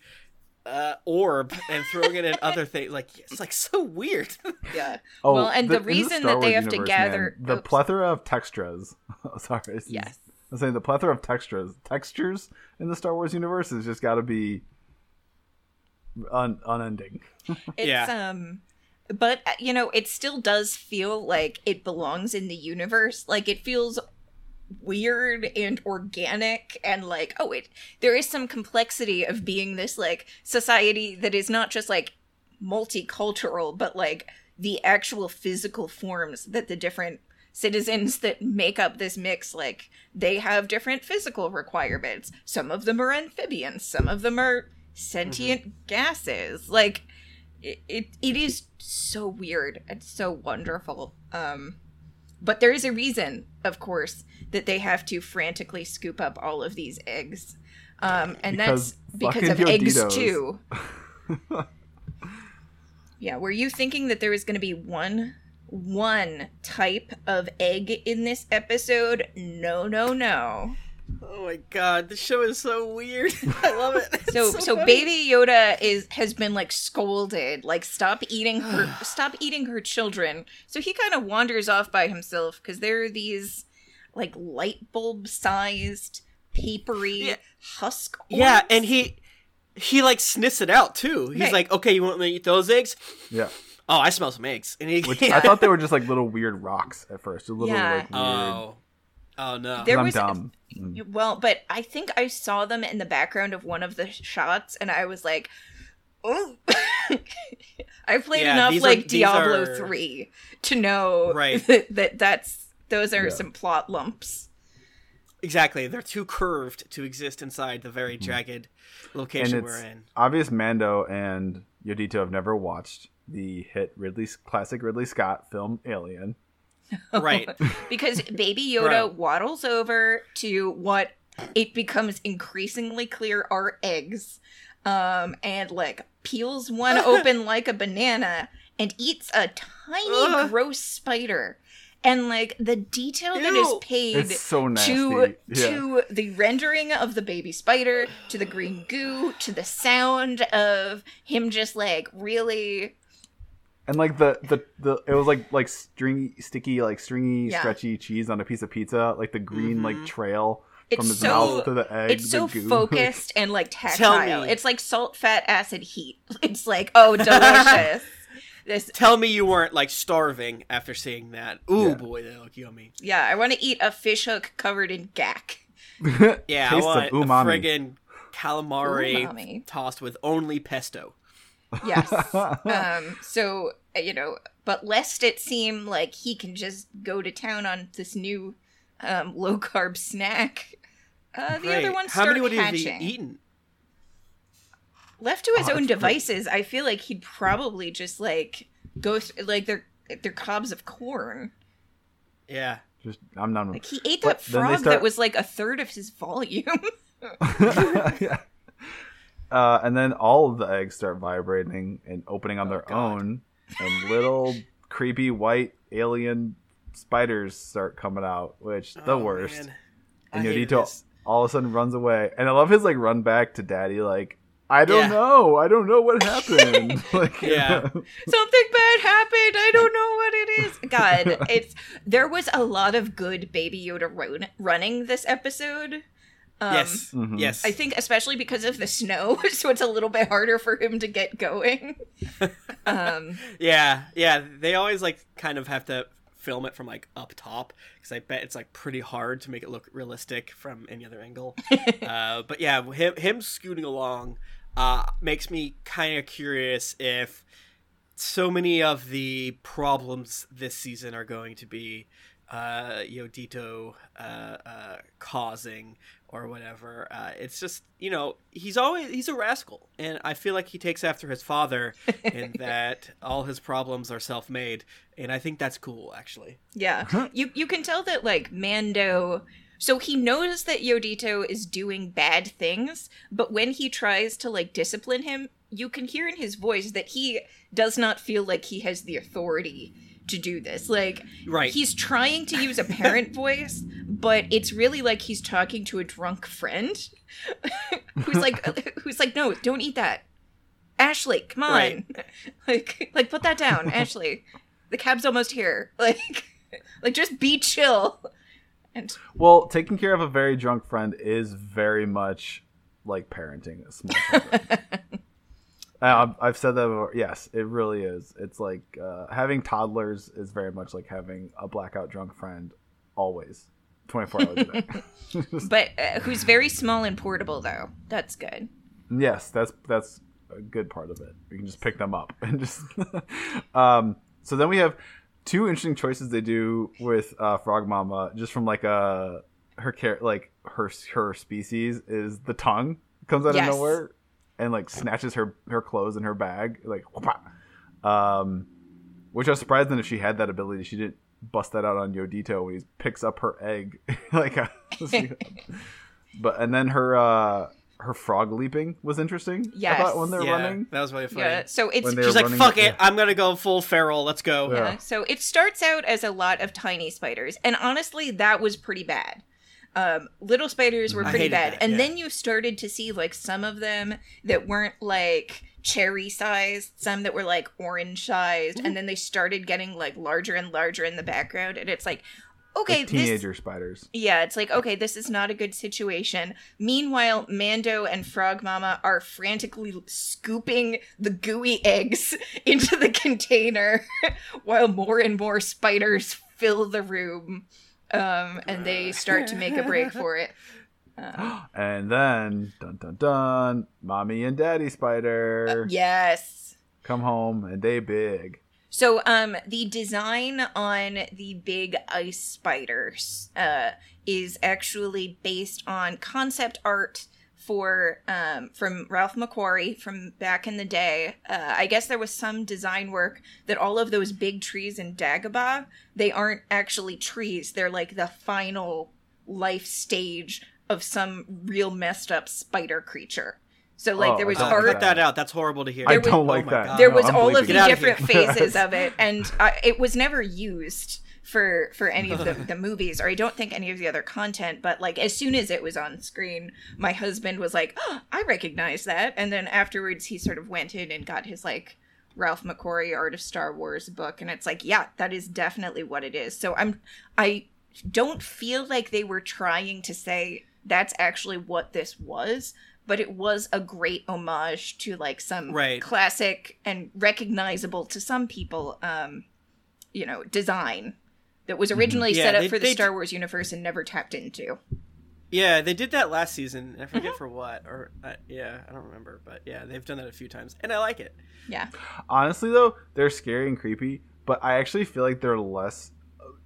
S1: uh, orb and throwing it in other things. Like it's like so weird.
S3: yeah.
S2: Oh,
S3: well, and
S2: the-
S3: the, reason
S2: Star
S3: that they
S2: Wars
S3: have to gather
S2: man, the
S3: Oops.
S2: plethora of textras. Sorry, this is-
S3: Yes.
S2: I'm saying the plethora of textures, textures in the Star Wars universe has just got to be un- unending.
S3: It's
S1: Yeah.
S3: um but uh, you know, it still does feel like it belongs in the universe. Like it feels weird and organic and like oh it there is some complexity of being this like society that is not just like multicultural but like the actual physical forms that the different citizens that make up this mix like they have different physical requirements. Some of them are amphibians some of them are sentient gases. Like it, it, it is so weird and so wonderful um but there is a reason of course that they have to frantically scoop up all of these eggs. Um and
S2: Because
S3: that's because of eggs too. Yeah were you thinking that there was going to be one one type of egg in this episode no no no
S1: oh my god, this show is so weird. I love it. It's
S3: so so
S1: funny.
S3: baby yoda is has been like scolded like stop eating her stop eating her children so he kind of wanders off by himself because there are these like light bulb sized papery
S1: Yeah.
S3: husk
S1: Yeah, and he he like sniffs it out too. He's
S3: Right.
S1: like, "Okay, you want me to eat those eggs?
S2: Yeah,
S1: Oh, I smell some eggs." And he,
S2: which I thought they were just like little weird rocks at first. A little
S3: Yeah.
S2: like weird.
S1: "Oh, oh no."
S3: There
S2: I'm
S3: was-
S2: dumb.
S3: Well but i think i saw them in the background of one of the shots and i was like oh i played
S1: Yeah,
S3: enough
S1: these are-
S3: like diablo
S1: are-
S3: 3 to know
S1: Right.
S3: that, that that's those are
S2: Yeah.
S3: some plot lumps
S1: Exactly. They're too curved to exist inside the very jagged
S2: Mm. and
S1: location
S2: it's
S1: we're in.
S2: obvious Mando and Yodito have never watched the hit Ridley classic Ridley Scott film Alien.
S1: Right.
S3: because Baby Yoda
S1: Bro.
S3: waddles over to what it becomes increasingly clear are eggs, um, and like peels one open like a banana and eats a tiny
S1: Ugh.
S3: gross spider. And like the detail that is paid
S2: so
S3: to
S2: yeah.
S3: to the rendering of the baby spider, to the green goo, to the sound of him just like really
S2: And like the, the the it was like like stringy sticky like stringy
S3: Yeah.
S2: stretchy cheese on a piece of pizza like the green
S1: Mhm.
S2: like trail
S3: It's
S2: from his
S3: so-
S2: mouth to the egg
S3: it's so
S2: goo.
S3: focused and like
S1: Tell
S3: tactile. It's like salt, fat, acid, heat. It's like oh, delicious. this
S1: Tell me you weren't like starving after seeing that. Ooh
S2: Yeah.
S1: boy, they look yummy.
S3: yeah, I want to eat a fish hook covered in gack.
S1: Yeah,
S2: Taste
S1: I want
S2: of umami.
S1: a friggin' calamari
S3: Umami.
S1: tossed with only pesto.
S3: Yes. um. So uh, you know, but lest it seem like he can just go to town on this new um, low carb snack, uh, the other
S1: Right.
S3: ones
S1: How
S3: start
S1: many would he have
S3: hatching.
S1: eaten?
S3: Left to his
S2: Oh,
S3: own
S2: that's pretty-
S3: devices, I feel like he'd probably just like go th- like they're they're cobs of corn.
S1: Yeah.
S2: Just I'm not.
S3: Like he ate that
S2: then
S3: frog
S2: start-
S3: that was like a third of his volume.
S2: yeah. Uh, and then all of the eggs start vibrating and opening on
S1: Oh,
S2: their
S1: God.
S2: own, and little creepy white alien spiders start coming out, which the
S1: Oh,
S2: worst.
S1: man.
S2: And Yodito all of a sudden runs away, and I love his like run back to Daddy, like I don't
S1: Yeah.
S2: know, I don't know what happened. like,
S1: Yeah.
S3: Something bad happened. I don't know what it is. God, it's there was a lot of good Baby Yoda run- running this episode. Um,
S1: yes.
S2: Mhm.
S1: Yes.
S3: I think especially because of the snow, so it's a little bit harder for him to get going. um,
S1: Yeah, yeah. They always like kind of have to film it from like up top because I bet it's like pretty hard to make it look realistic from any other angle. uh, but yeah, him him scooting along uh, makes me kind of curious if so many of the problems this season are going to be uh, Yodito uh, uh, causing or whatever. Uh, it's just you know he's always he's a rascal, and I feel like he takes after his father in that all his problems are self made, and I think that's cool actually.
S3: yeah, you you can tell that like Mando. So he knows that Yodito is doing bad things, but when he tries to like discipline him, you can hear in his voice that he does not feel like he has the authority to do this. Like
S1: Right.
S3: he's trying to use a parent voice, but it's really like he's talking to a drunk friend who's like who's like no, don't eat that. Ashley, come on.
S1: Right.
S3: Like like put that down, Ashley. The cab's almost here. Like like just be chill. And
S2: Well, taking care of a very drunk friend is very much like parenting a small Uh, I've said that before. Yes, it really is. It's like uh, having toddlers is very much like having a blackout drunk friend always, 24 hours a day.
S3: but uh, who's very small and portable though. That's good.
S2: yes, that's that's a good part of it. You can just pick them up and just. um, so then we have two interesting choices they do with uh, Frog Mama, just from like a her care, like her her species is the tongue comes out
S3: Yes.
S2: of nowhere and like snatches her her clothes and her bag, like. whoopah. Um, which I was surprised that if she had that ability, she didn't bust that out on Yodito when he picks up her egg, like. but and then her uh her frog leaping was interesting. I
S3: Yes.
S2: thought when they're
S1: yeah,
S2: running.
S1: that was really funny.
S3: Yeah. So it's
S1: She's like,
S2: running-
S1: "Fuck it,
S2: yeah.
S1: I'm gonna go full feral. Let's go."
S2: Yeah.
S3: Yeah. So it starts out as a lot of tiny spiders, and honestly, that was pretty bad. Um, little spiders were pretty bad,
S1: that,
S3: and
S1: yeah.
S3: then you started to see like some of them that weren't like cherry sized, some that were like orange sized,
S1: Mm-hmm.
S3: and then they started getting like larger and larger in the background, and it's like, okay,
S2: Like
S3: this
S2: teenager spiders.
S3: yeah, it's like, okay, this is not a good situation. Meanwhile, Mando and Frog Mama are frantically scooping the gooey eggs into the container while more and more spiders fill the room. Um, and they start to make a break for it.
S2: And then dun dun dun, mommy and daddy spider
S3: Yes.
S2: come home and they big.
S3: So, um, the design on the big ice spiders uh, is actually based on concept art for um, from Ralph McQuarrie from back in the day. Uh, I guess there was some design work that all of those big trees in Dagobah they aren't actually trees. They're like the final life stage of some real messed up spider creature. So like
S2: Oh,
S3: there was
S2: I
S3: art
S2: like
S1: cut that out. That's horrible to hear.
S2: I
S3: was-
S2: don't
S1: Oh
S2: like
S1: my
S2: that.
S1: God.
S3: there
S2: No,
S3: was
S2: I'm
S3: all of the
S1: Get out
S2: it.
S1: of here.
S3: different phases of it and I, it was never used for for any of the, the movies or i don't think any of the other content but like as soon as it was on screen my husband was like oh, i recognize that. And then afterwards he sort of went in and got his like ralph mcquarrie art of star wars book and it's like yeah that is definitely what it is. So i'm i don't feel like they were trying to say that's actually what this was but it was a great homage to like some
S1: Right.
S3: classic and recognizable to some people um you know design that was originally
S1: Mm-hmm. Yeah,
S3: set up
S1: they-
S3: for the
S1: they-
S3: star wars universe and never tapped into
S1: Yeah, they did that last season. I forget
S3: Mm-hmm.
S1: for what, or uh, yeah, I don't remember, but yeah, they've done that a few times, and I like it.
S3: yeah
S2: Honestly, though, they're scary and creepy, but I actually feel like they're less.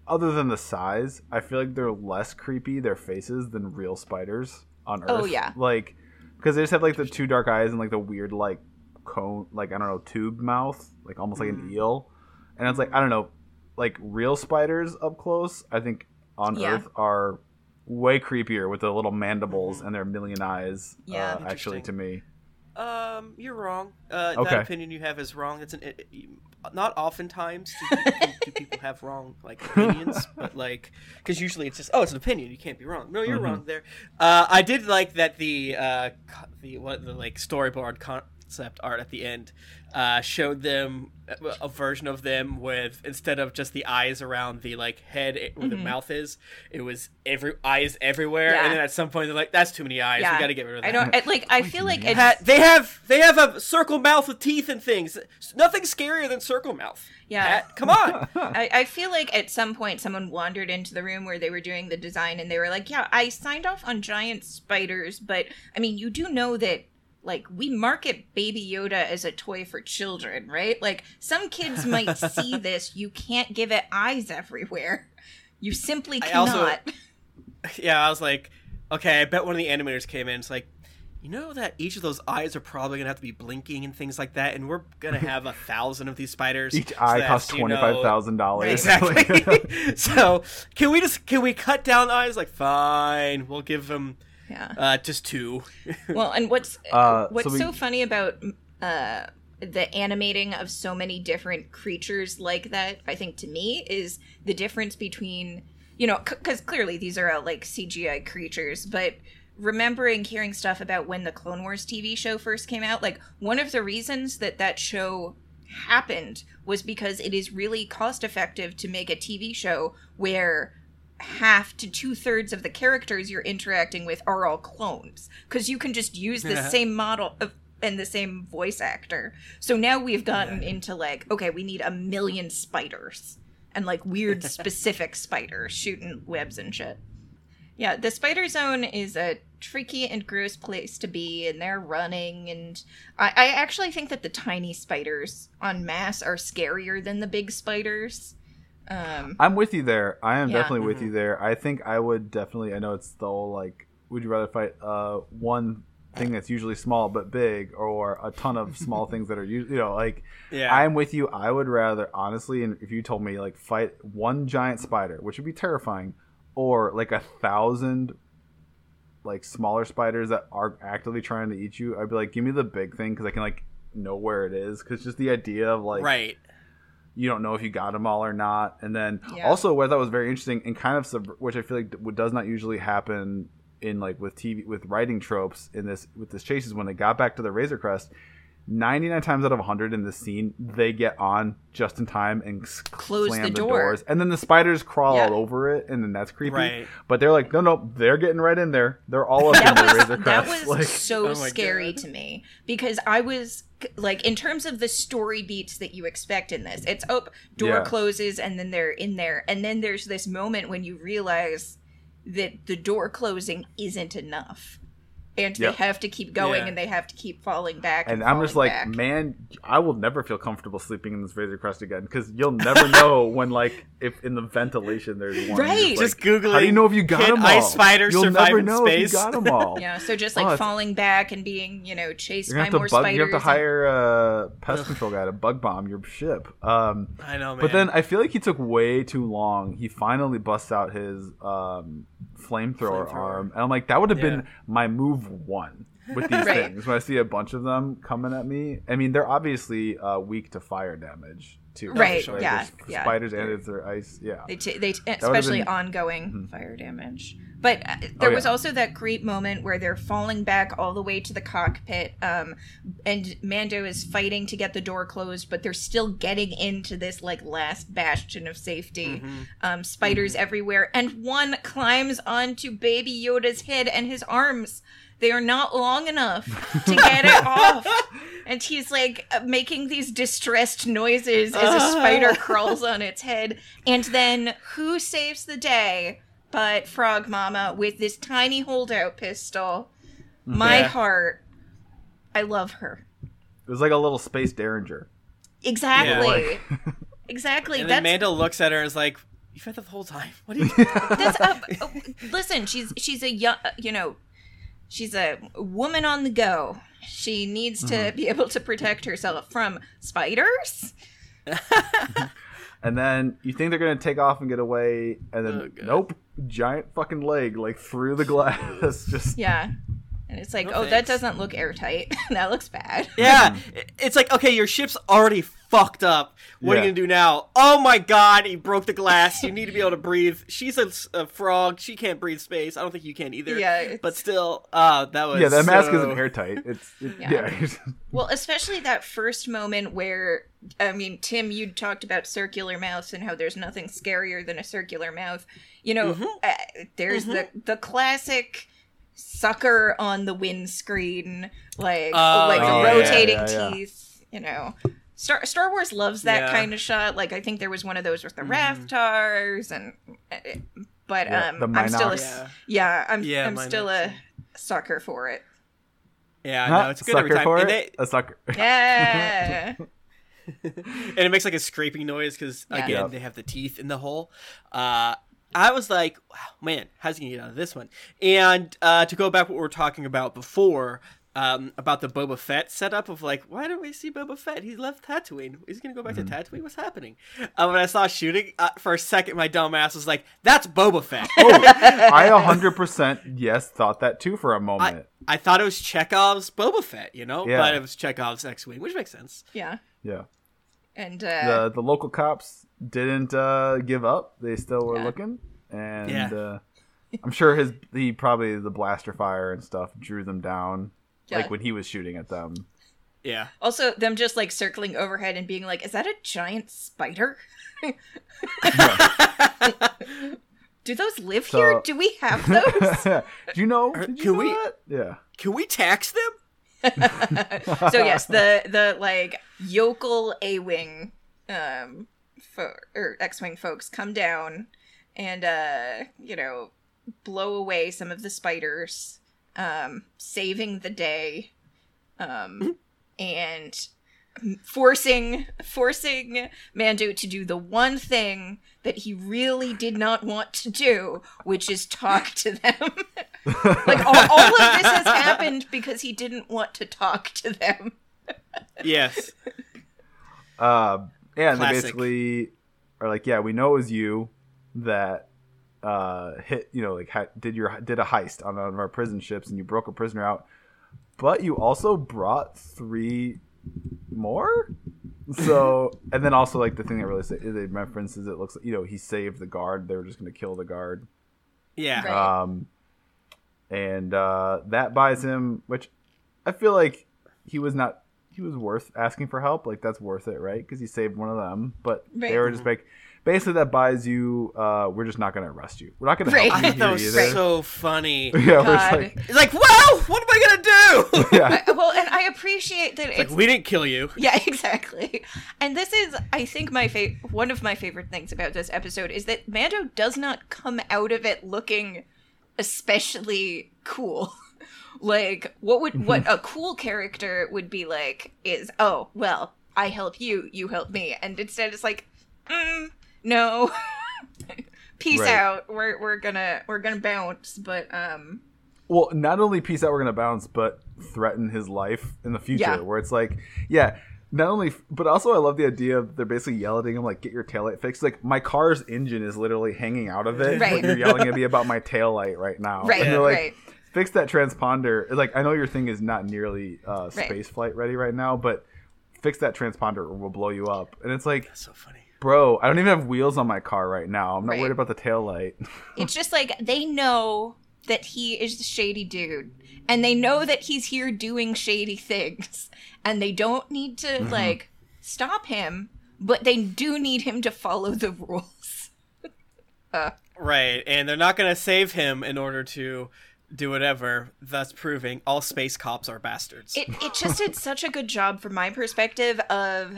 S2: Other than the size, I feel like they're less creepy. Their faces than real spiders on Earth.
S3: Oh, yeah.
S2: like because they just have like the two dark eyes and like the weird like cone, like I don't know, tube mouth, like almost like
S3: Mm.
S2: an eel. And it's like I don't know, like real spiders up close. I think on
S3: Yeah.
S2: Earth are way creepier with the little mandibles and their million eyes.
S3: Yeah.
S2: uh, actually, to me.
S1: Um, you're wrong. Uh,
S2: Okay.
S1: That opinion you have is wrong. It's an it, it- not oftentimes do, do, do people have wrong like opinions, but like because usually it's just oh it's an opinion you can't be wrong. No, you're
S2: Mhm.
S1: wrong there. Uh, I did like that the uh the what the like storyboard concept art at the end uh showed them a, a version of them with instead of just the eyes around the like head where the
S3: Mhm.
S1: mouth is, it was every eyes everywhere,
S3: Yeah.
S1: and then at some point they're like that's too many eyes.
S3: Yeah.
S1: We got to get rid of that.
S3: i don't I, like i feel like it's
S1: Ha- they have they have a circle mouth with teeth and things. Nothing scarier than circle mouth.
S3: Yeah.
S1: Pat, come on.
S3: I, I feel like at some point someone wandered into the room where they were doing the design and they were like, Yeah, I signed off on giant spiders, but I mean, you do know that, like, we market Baby Yoda as a toy for children, right? Like, some kids might see this. You can't give it eyes everywhere. You simply
S1: I
S3: cannot.
S1: also- yeah, I was like, okay, I bet one of the animators came in. It's like, you know that each of those eyes are probably gonna have to be blinking and things like that, and we're gonna have a thousand of these spiders.
S2: Each
S1: so
S2: eye
S1: that,
S2: costs
S1: you
S2: twenty
S1: know-
S2: five thousand dollars.
S1: Exactly. so can we just can we cut down eyes? Like, fine, we'll give them
S3: yeah.
S1: uh, just two.
S3: well and what's
S2: Uh,
S3: what's
S2: so we-
S3: so funny about uh the animating of so many different creatures like that i think to me is the difference between you know because clearly these are all like cgi creatures but remembering hearing stuff about when the clone wars tv show first came out like one of the reasons that that show happened was because it is really cost effective to make a tv show where half to two thirds of the characters you're interacting with are all clones because you can just use the
S1: Yeah.
S3: same model of and the same voice actor. So now we've gotten into like, okay, we need a million spiders and like weird specific spiders shooting webs and shit. Yeah, the spider zone is a tricky and gross place to be, and they're running. And I, I actually think that the tiny spiders on mass are scarier than the big spiders. Um,
S2: I'm with you there. I am
S3: Yeah.
S2: definitely with
S1: Mhm.
S2: you there. I think I would definitely. I know it's the whole like, would you rather fight uh one thing that's usually small but big, or a ton of small things that are usually you know like.
S1: Yeah.
S2: I'm with you. I would rather honestly, and if you told me like fight one giant spider, which would be terrifying, or like a thousand like smaller spiders that are actively trying to eat you, I'd be like, give me the big thing because I can like know where it is. Because just the idea of like
S1: right.
S2: You don't know if you got them all or not. And then
S3: Yeah.
S2: also what I thought was very interesting and kind of sub- which I feel like does not usually happen in like with TV with writing tropes in this with this chase is when they got back to the Razor Crest. 99 times out of 100 in this scene they get on just in time and
S3: Close
S2: slam
S3: the
S2: the,
S3: door.
S2: doors and then the spiders crawl
S3: Yeah.
S2: all over it and then that's creepy
S1: Right.
S2: but they're like no no they're getting right in there they're all up in
S3: that
S2: the
S3: was
S2: Razor
S3: that was
S2: like
S3: so
S1: Oh
S3: scary
S1: God.
S3: to me because I was like in terms of the story beats that you expect in this it's oh door
S2: Yeah.
S3: closes and then they're in there and then there's this moment when you realize that the door closing isn't enough and
S2: Yep.
S3: they have to keep going
S1: Yeah.
S3: and they have to keep falling back.
S2: and
S3: And,
S2: I'm just like,
S3: back.
S2: man, I will never feel comfortable sleeping in this Razor Crest again because you'll never know when, like, if in the ventilation there's one.
S3: Right.
S2: Just,
S1: Just
S2: like,
S1: googling.
S2: How do you know if you got them all?
S1: ice spiders
S2: You'll
S1: survive
S2: never
S1: in
S2: know
S1: space?
S2: if you got them all.
S3: Yeah, so just
S2: Oh,
S3: like
S2: it's-
S3: falling back and being, you know, chased by more
S2: bug.
S3: spiders.
S2: You have to
S3: and-
S2: hire a pest control guy to bug bomb your ship. Um,
S1: I know, man.
S2: But then I feel like he took way too long. He finally busts out his um, flamethrower
S1: Flamethrower.
S2: arm, and I'm like, that would have
S1: Yeah.
S2: been my move one with these
S3: Right.
S2: things. When I see a bunch of them coming at me, I mean, they're obviously uh, weak to fire damage too.
S3: Right,
S1: sure.
S3: yeah,
S2: there's
S3: yeah.
S2: Spiders and it's their ice. Yeah.
S3: They, t- they t- especially
S2: been-
S3: ongoing
S2: Mhm.
S3: fire damage. But uh, there
S2: Oh,
S3: was also that great moment where they're falling back all the way to the cockpit, um, and Mando is fighting to get the door closed, but they're still getting into this like last bastion of safety.
S1: Mhm.
S3: Um, spiders everywhere, and one climbs onto Baby Yoda's head and his arms. They are not long enough to get it off. And he's like uh, making these distressed noises as a spider crawls on its head. And then who saves the day but Frog Mama with this tiny holdout pistol? My
S1: Yeah.
S3: heart. I love her.
S2: It was like a little space derringer.
S3: Exactly. exactly.
S1: And then
S3: That's
S1: Mando looks at her and is like, "You've had the whole time. What are you?"
S3: that's listen she's she's a young you know she's a woman on the go she needs to
S2: Mm-hmm.
S3: be able to protect herself from spiders
S2: And then you think they're gonna take off and get away, and then
S1: Oh,
S2: nope, giant fucking leg like through the glass. Just
S3: yeah. And it's like
S1: No
S3: oh that doesn't look airtight. That looks bad.
S1: Yeah, it's like okay, your ship's already fucked up. What are you gonna do now? Oh my god, he broke the glass. You need to be able to breathe. She's a, a frog. She can't breathe space. I don't think you can either.
S3: Yeah, it's-
S1: but still, uh, that was
S2: yeah, that mask
S1: so-
S2: isn't airtight. It's it,
S3: Yeah.
S2: yeah.
S3: well especially that first moment where i mean tim you talked about circular mouths and how there's nothing scarier than a circular mouth you know
S1: Mhm.
S3: uh, there's the the classic sucker on the windscreen like
S1: Oh,
S3: like the
S2: yeah,
S3: rotating
S2: yeah, yeah.
S3: teeth you know Star, Star Wars loves that
S1: Yeah.
S3: kind of shot. Like I think there was one of those with the
S1: Mhm.
S3: Raftars and uh, but
S2: Yeah,
S3: um
S2: the
S3: I'm still a,
S1: Yeah,
S3: yeah, I'm
S1: Yeah,
S3: I'm
S1: Mynocks,
S3: still a sucker for it.
S1: yeah.
S2: Huh?
S1: No, it's good every
S2: sucker
S1: time.
S2: for
S1: And,
S2: it.
S1: they-
S2: A sucker.
S3: Yeah.
S1: and it makes like a scraping noise because
S3: Yeah.
S1: again
S2: Yep.
S1: they have the teeth in the hole. Uh, I was like, wow, man, how's he gonna get out of this one? And uh, to go back what we were talking about before. Um, about the Boba Fett setup of like, why don't we see Boba Fett? He left Tatooine. Is he gonna go back
S2: Mm-hmm.
S1: to Tatooine? What's happening? Uh, when I saw shooting uh, for a second, my dumb ass was like, "That's Boba Fett."
S2: oh, I 100% yes thought that too for a moment.
S1: I thought it was Chekhov's Boba Fett, you know,
S2: Yeah.
S1: but it was Chekhov's X-wing, which makes sense.
S3: yeah.
S2: yeah.
S3: And uh
S2: The the local cops didn't uh, give up. They still were
S3: Yeah.
S2: looking, and
S1: Yeah.
S2: uh, I'm sure his he probably the blaster fire and stuff drew them down.
S3: Yeah.
S2: Like when he was shooting at them.
S1: Yeah,
S3: also them just like circling overhead and being like, "Is that a giant spider? Do those live
S2: So-
S3: here? Do we have those?"
S2: Do you know?
S1: Are-
S2: Did you
S1: can
S2: know
S1: we-
S2: that? Yeah.
S1: can we tax them?
S3: so yes, the the like yokel A wing, um, fo- or X wing folks come down and uh, you know, blow away some of the spiders, um, saving the day, um, and forcing forcing Mando to do the one thing that he really did not want to do, which is talk to them. like all, all of this has happened because he didn't want to talk to them.
S1: Yes.
S2: Uh, yeah, and they basically are like, yeah, we know it was you that uh, hit, you know, like ha- did your did a heist on one of our prison ships, and you broke a prisoner out, but you also brought three more. So, and then also like the thing that really say, they reference is it looks like you know he saved the guard. They were just going to kill the guard.
S1: Yeah.
S3: Right.
S2: Um, and uh, that buys him, which I feel like he was not. He was worth asking for help. Like that's worth it, right? Because he saved one of them. But
S3: Right.
S2: they were just like, basically, that buys you. Uh, we're just not going to arrest you. We're not going to
S3: Right.
S2: help
S1: I
S2: you
S1: thought that
S2: here
S1: was
S2: either.
S1: so funny.
S2: yeah, we're just like,
S1: It's like, well, what am I gonna do?
S2: yeah,
S3: I- well, and I appreciate that
S1: like
S3: it's
S1: we didn't kill you.
S3: yeah, exactly. And this is, I think, my fa- one of my favorite things about this episode is that Mando does not come out of it looking especially cool. Like, what would what a cool character would be like is, oh, well, I help you, you help me, and instead it's like, mm, no, peace
S2: Right.
S3: out. We're we're gonna we're gonna bounce, but um,
S2: well, not only peace out, we're gonna bounce, but threaten his life in the future.
S3: Yeah.
S2: Where it's like, yeah, not only, but also I love the idea of they're basically yelling at him like, "Get your taillight fixed." Like my car's engine is literally hanging out of it.
S3: Right.
S2: You're yelling at me about my taillight right now.
S3: right,
S2: And they're like,
S3: right,
S2: fix that transponder. Like I know your thing is not nearly uh,
S3: Right.
S2: space flight ready right now, but fix that transponder or we'll blow you up. And it's like,
S1: That's so funny.
S2: bro, I don't even have wheels on my car right now. I'm not
S3: Right.
S2: worried about the tail light.
S3: it's just like they know that he is the shady dude and they know that he's here doing shady things and they don't need to
S2: Mm-hmm.
S3: like stop him but they do need him to follow the rules
S1: Right, and they're not going to save him in order to do whatever, thus proving all space cops are bastards.
S3: it, it just did such a good job from my perspective of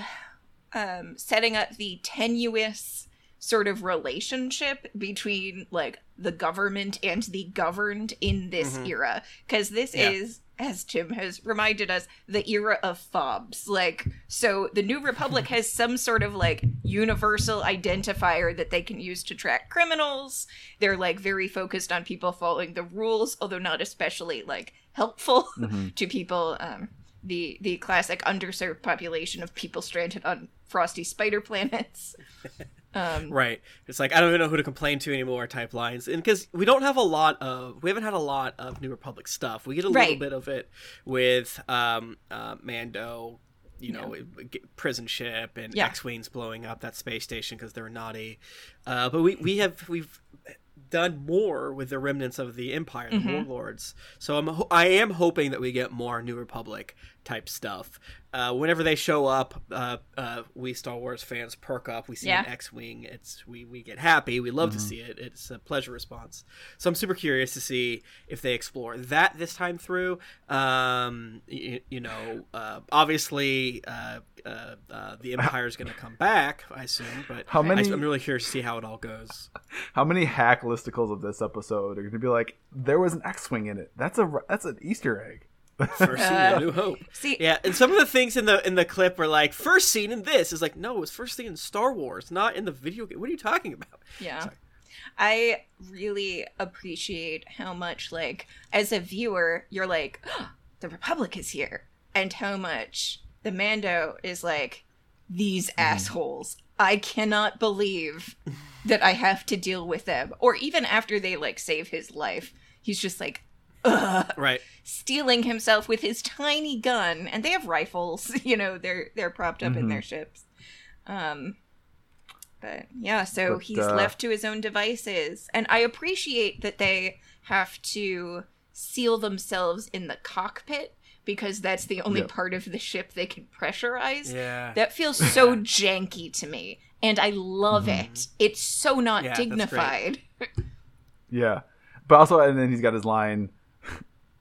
S3: um, setting up the tenuous sort of relationship between like the government and the governed in this era because this
S1: Yeah.
S3: is as Tim has reminded us, the era of fobs. Like, so the New Republic has some sort of like universal identifier that they can use to track criminals. They're like very focused on people following the rules, although not especially like helpful to people. Um, the the classic underserved population of people stranded on frosty spider planets. Um,
S1: Right. It's like I don't even know who to complain to anymore type lines. And because we don't have a lot of we haven't had a lot of New Republic stuff. We get a little bit of it with um uh Mando, you know, g- prison ship and
S3: Yeah.
S1: X-wings blowing up that space station because they're naughty. Uh, but we we have we've done more with the remnants of the Empire, the
S3: Mm-hmm.
S1: warlords. So I'm I am hoping that we get more New Republic type stuff. Uh, whenever they show up, uh, uh, we Star Wars fans perk up. We see an X-wing. It's we we get happy. We love to see it. It's a pleasure response. So I'm super curious to see if they explore that this time through. Um, you, you know, uh, obviously, uh, uh, uh, the Empire is going to come back. I assume, but
S2: How many-
S1: I, am really curious to see how it all goes.
S2: How many hack listicles of this episode are going to be like, there was an X-wing in it? That's a that's an Easter egg.
S1: First scene in New Hope.
S3: see,
S1: Yeah, and some of the things in the in the clip were like first scene in this is like no, it was first scene in Star Wars, not in the video game. What are you talking about?
S3: Yeah.
S1: Sorry.
S3: I really appreciate how much, like, as a viewer, you're like, "Oh, the Republic is here. And how much the Mando is like, these assholes. I cannot believe that I have to deal with them. Or even after they, like, save his life, he's just like, ugh,
S1: Right.
S3: steeling himself with his tiny gun. And they have rifles, you know, they're they're propped up in their ships. Um, but yeah, so
S2: But,
S3: he's
S2: uh,
S3: left to his own devices. And I appreciate that they have to seal themselves in the cockpit because that's the only
S2: Yep.
S3: part of the ship they can pressurize.
S1: Yeah.
S3: That feels so janky to me. And I love it. It's so not
S1: Mm-hmm. Yeah,
S3: dignified.
S2: Yeah, but also, and then he's got his line.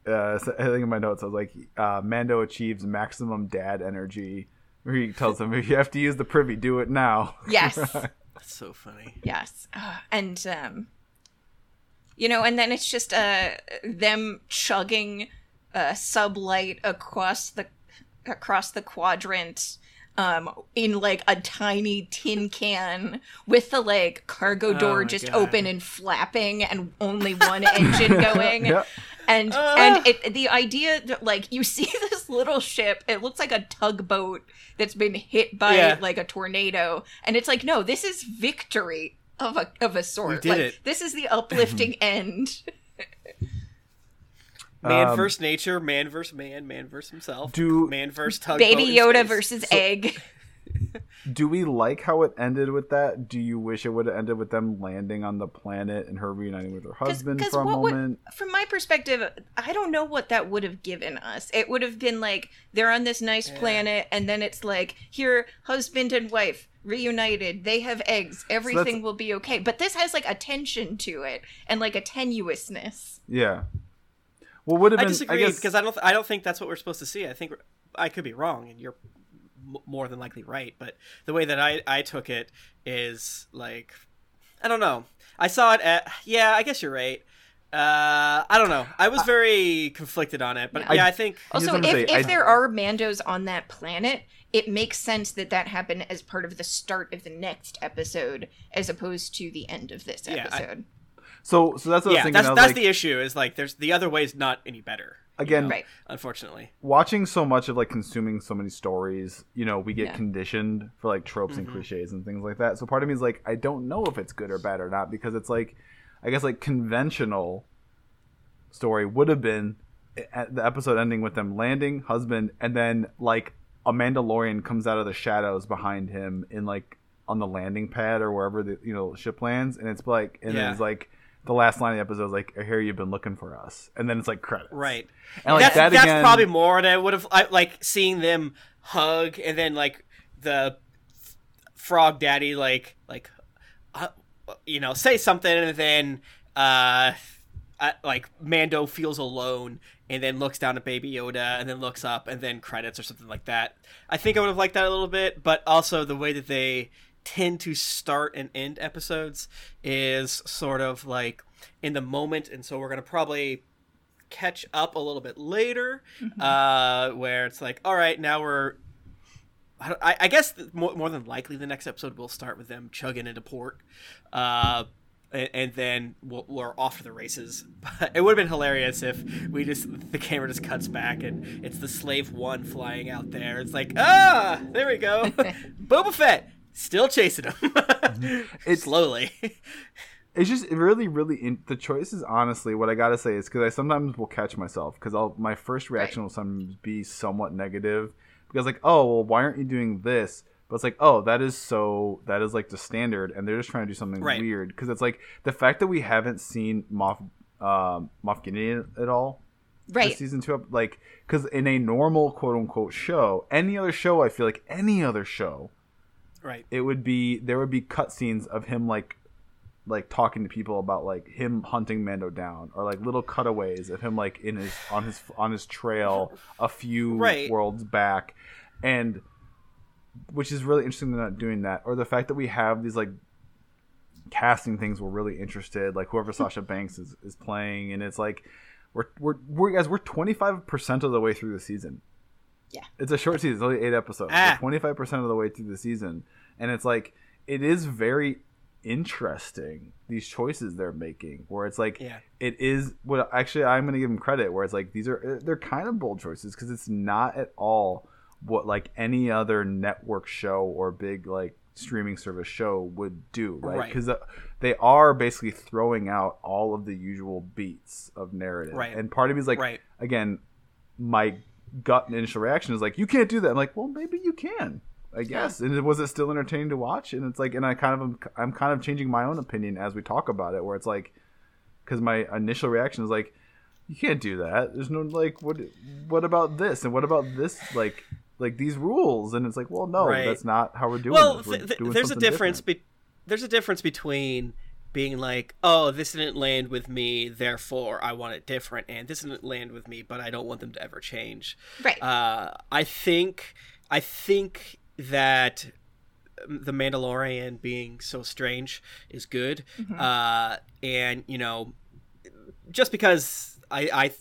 S2: Uh, so I think in my notes I was like, uh, Mando achieves maximum dad energy. Where he tells him, if you have to use the privy, do it now.
S3: Yes.
S1: That's so funny.
S3: Yes. Uh, and um you know, and then it's just uh them chugging uh sublight across the across the quadrant um in like a tiny tin can with the like cargo door
S1: my
S3: just
S1: God.
S3: open and flapping and only one engine going
S2: Yep.
S3: and
S1: Ah.
S3: and it the idea that like you see this little ship it looks like a tugboat that's been hit by
S1: Yeah.
S3: like a tornado and it's like no this is victory of a of a sort
S1: did
S3: like
S1: it.
S3: this is the uplifting end
S1: Man
S2: Um,
S1: versus nature, man versus man, man versus himself,
S2: Do-
S1: man versus tugboat.
S3: baby yoda
S1: space.
S3: versus egg
S2: Do we like how it ended with that? Do you wish it would have ended with them landing on the planet and her reuniting with her husband for a
S3: what would-
S2: moment?
S3: from my perspective i don't know what that would have given us it would have been like they're on this nice planet and then it's like here husband and wife reunited they have eggs everything will be okay but this has like a tension to it and like a tenuousness
S2: Yeah. Well, would have
S1: I disagree because I don't. I don't think that's what we're supposed to see. I think I could be wrong, and you're more than likely right. But the way that I I took it is like I don't know. I saw it at yeah. I guess you're right. Uh, I don't know. I was very conflicted on it, but
S3: Yeah.
S1: yeah, I think
S3: Also, if,
S2: say,
S3: if
S2: I-
S3: there are Mandos on that planet, it makes sense that that happened as part of the start of the next episode, as opposed to the end of this
S1: Yeah, I-
S3: episode.
S2: So so that's what I was
S1: yeah,
S2: thinking.
S1: that's
S2: was
S1: that's
S2: like,
S1: the issue. Is like there's the other way is not any better.
S2: again,
S3: right.
S1: Unfortunately,
S2: watching so much of like consuming so many stories, you know, we get
S3: Yeah.
S2: conditioned for like tropes and
S1: Mhm.
S2: cliches and things like that. So part of me is like, I don't know if it's good or bad or not because it's like, I guess like conventional story would have been the episode ending with them landing, husband, and then like a Mandalorian comes out of the shadows behind him in like on the landing pad or wherever the you know ship lands, and it's like, and
S1: Yeah.
S2: it's like. The last line of the episode is like, "I hear you've been looking for us," and then it's like credits.
S1: right?
S2: And like
S1: that's
S2: that
S1: that's
S2: again,
S1: probably more than I would have. I, like seeing them hug and then like the frog daddy like like uh, you know say something and then uh uh, like Mando feels alone and then looks down at Baby Yoda and then looks up and then credits or something like that. I think I would have liked that a little bit, but also the way that they tend to start and end episodes is sort of like in the moment, and so we're gonna probably catch up a little bit later, uh, where it's like, all right, now we're. I, I guess more, more than likely the next episode will start with them chugging into port, uh, and, and then we'll, we're off to the races. But it would have been hilarious if we just the camera just cuts back and it's the slave one flying out there. It's like ah, there we go, Boba Fett still chasing him,
S2: It's-
S1: slowly.
S2: it's just really really in, the choices honestly what i gotta say is because i sometimes will catch myself because i'll my first reaction will sometimes be somewhat negative because like oh well why aren't you doing this but it's like oh that is so that is like the standard and they're just trying to do something
S1: Right.
S2: weird because it's like the fact that we haven't seen moff um moff gideon at all
S3: Right.
S2: season two like because in a normal quote unquote show any other show i feel like any other show
S1: right.
S2: it would be there would be cutscenes of him like like talking to people about like him hunting Mando down or like little cutaways of him like in his on his on his trail a few
S1: Right.
S2: worlds back and which is really interesting they're not doing that or the fact that we have these like casting things we're really interested like whoever hmm. Sasha Banks is, is playing and it's like we're we're, we're guys we're 25% of the way through the season
S3: Yeah.
S2: it's a short season it's only eight episodes
S1: Ah.
S2: 25% of the way through the season and it's like it is very interesting these choices they're making where it's like
S1: Yeah.
S2: it is what actually i'm gonna give them credit where it's like these are they're kind of bold choices because it's not at all what like any other network show or big like streaming service show would do right
S1: Right.
S2: because they are basically throwing out all of the usual beats of narrative
S1: Right.
S2: and part of me is like
S1: Right.
S2: again my gut initial reaction is like you can't do that i'm like well maybe you can I guess. And was it still entertaining to watch? And it's like, and I kind of, am, I'm kind of changing my own opinion as we talk about it, where it's like, because my initial reaction is like, you can't do that. There's no like, what, what about this and what about this, like, like these rules? And it's like, well, no,
S1: Right.
S2: that's not how we're doing.
S1: well.
S2: We're
S1: th-
S2: doing
S1: there's a difference be- there's a difference between being like oh this didn't land with me therefore i want it different and this didn't land with me but i don't want them to ever change
S3: Right.
S1: uh, i think i think that um, the mandalorian being so strange is good
S3: Mhm.
S1: uh, and you know just because i i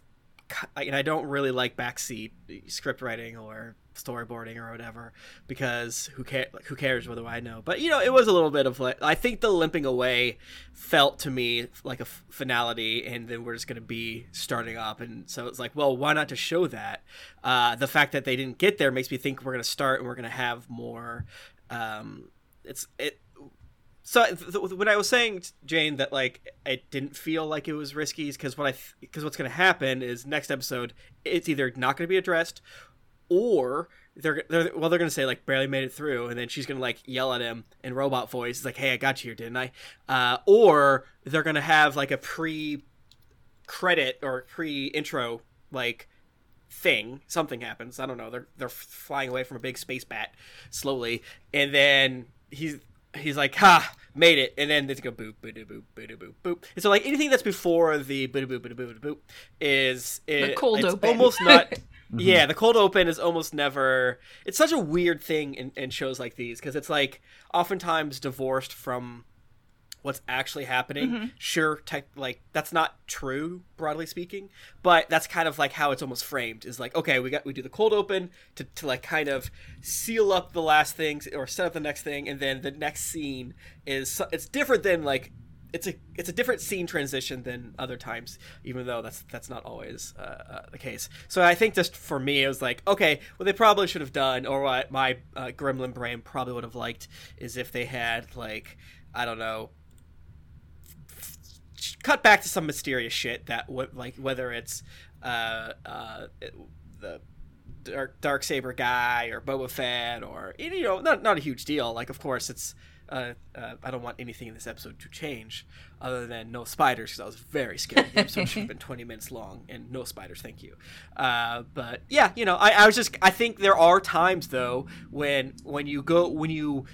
S1: I- and I don't really like backseat script writing or storyboarding or whatever because who care like who cares whether I know. But you know it was a little bit of like I think the limping away felt to me like a f- finality and then we're just going to be starting up. And so it's like well why not just show that? Uh, the fact that they didn't get there makes me think we're going to start and we're going to have more um, it's it so th- th- when I was saying Jane that like it didn't feel like it was risky because what I because what's going to happen is next episode it's either not going to be addressed or they're, they're well they're going to say like barely made it through and then she's going to like yell at him in robot voice it's like hey I got you here didn't I? Uh, or they're going to have like a pre credit or pre intro like thing. Something happens. I don't know. They're they're flying away from a big space bat slowly and then he's he's like ha made it and then they go boop boop boop boop boop boop. And so like anything that's before the boop boop boop boop boop is it,
S3: cold
S1: it's
S3: open.
S1: almost not Mm-hmm. yeah the cold open is almost never it's such a weird thing in, in shows like these because it's like oftentimes divorced from what's actually happening. Mm-hmm. Sure, tech, like that's not true broadly speaking, but that's kind of like how it's almost framed. Is like okay, we got we do the cold open to to like kind of seal up the last things or set up the next thing, and then the next scene is it's different than like. It's a it's a different scene transition than other times, even though that's that's not always uh, uh, the case. So I think just for me, it was like okay, what they probably should have done, or what my uh, gremlin brain probably would have liked, is if they had like I don't know, cut back to some mysterious shit that would like whether it's uh uh the dark dark saber guy or Boba Fett or you know not not a huge deal like of course it's uh, uh, I don't want anything in this episode to change other than no spiders because I was very scared the episode should have been 20 minutes long and no spiders thank you. Uh, but yeah you know I, I was just I think there are times though when when you go when you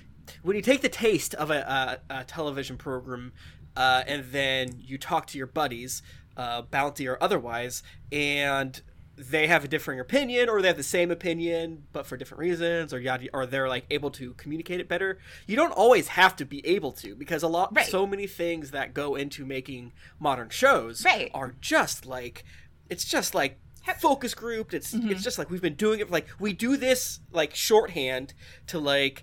S1: when you take the taste of a, a, a television program uh, and then you talk to your buddies, uh, bounty or otherwise, and they have a differing opinion or they have the same opinion but for different reasons or yada or they're like able to communicate it better you don't always have to be able to because a lot
S3: Right.
S1: so many things that go into making modern shows
S3: Right.
S1: are just like it's just like focus grouped it's
S3: Mm-hmm.
S1: it's just like we've been doing it like we do this like shorthand to like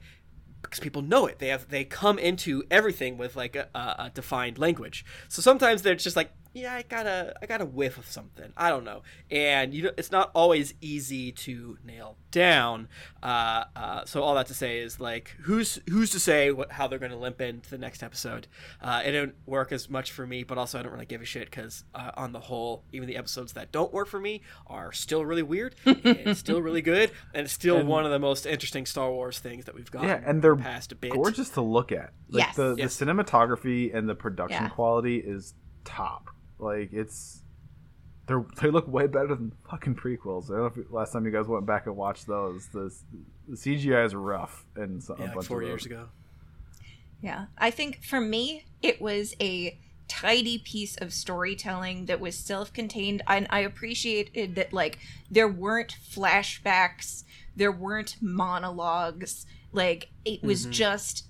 S1: because people know it. They have they come into everything with like a, a, a defined language. So sometimes they're just like, yeah, I got a I got a whiff of something. I don't know, and you know, it's not always easy to nail down. Uh, uh, so all that to say is like, who's who's to say what, how they're going to limp into the next episode? Uh, it didn't work as much for me, but also I don't really give a shit because uh, on the whole, even the episodes that don't work for me are still really weird and still really good, and it's still one of the most interesting Star Wars things that we've got.
S2: Yeah, and they're
S1: past a bit.
S2: gorgeous to look at. Like
S3: Yes.
S2: the,
S1: Yes.
S2: the cinematography and the production
S3: Yeah.
S2: quality is top. Like it's they are they look way better than fucking prequels. I don't know if you- last time you guys went back and watched those. The, the CGI is rough and some, a
S1: yeah, like four
S2: of
S1: years ago.
S3: Yeah. I think for me, it was a tidy piece of storytelling that was self contained. And I appreciated that, like, there weren't flashbacks, there weren't monologues. Like, it was mm-hmm. just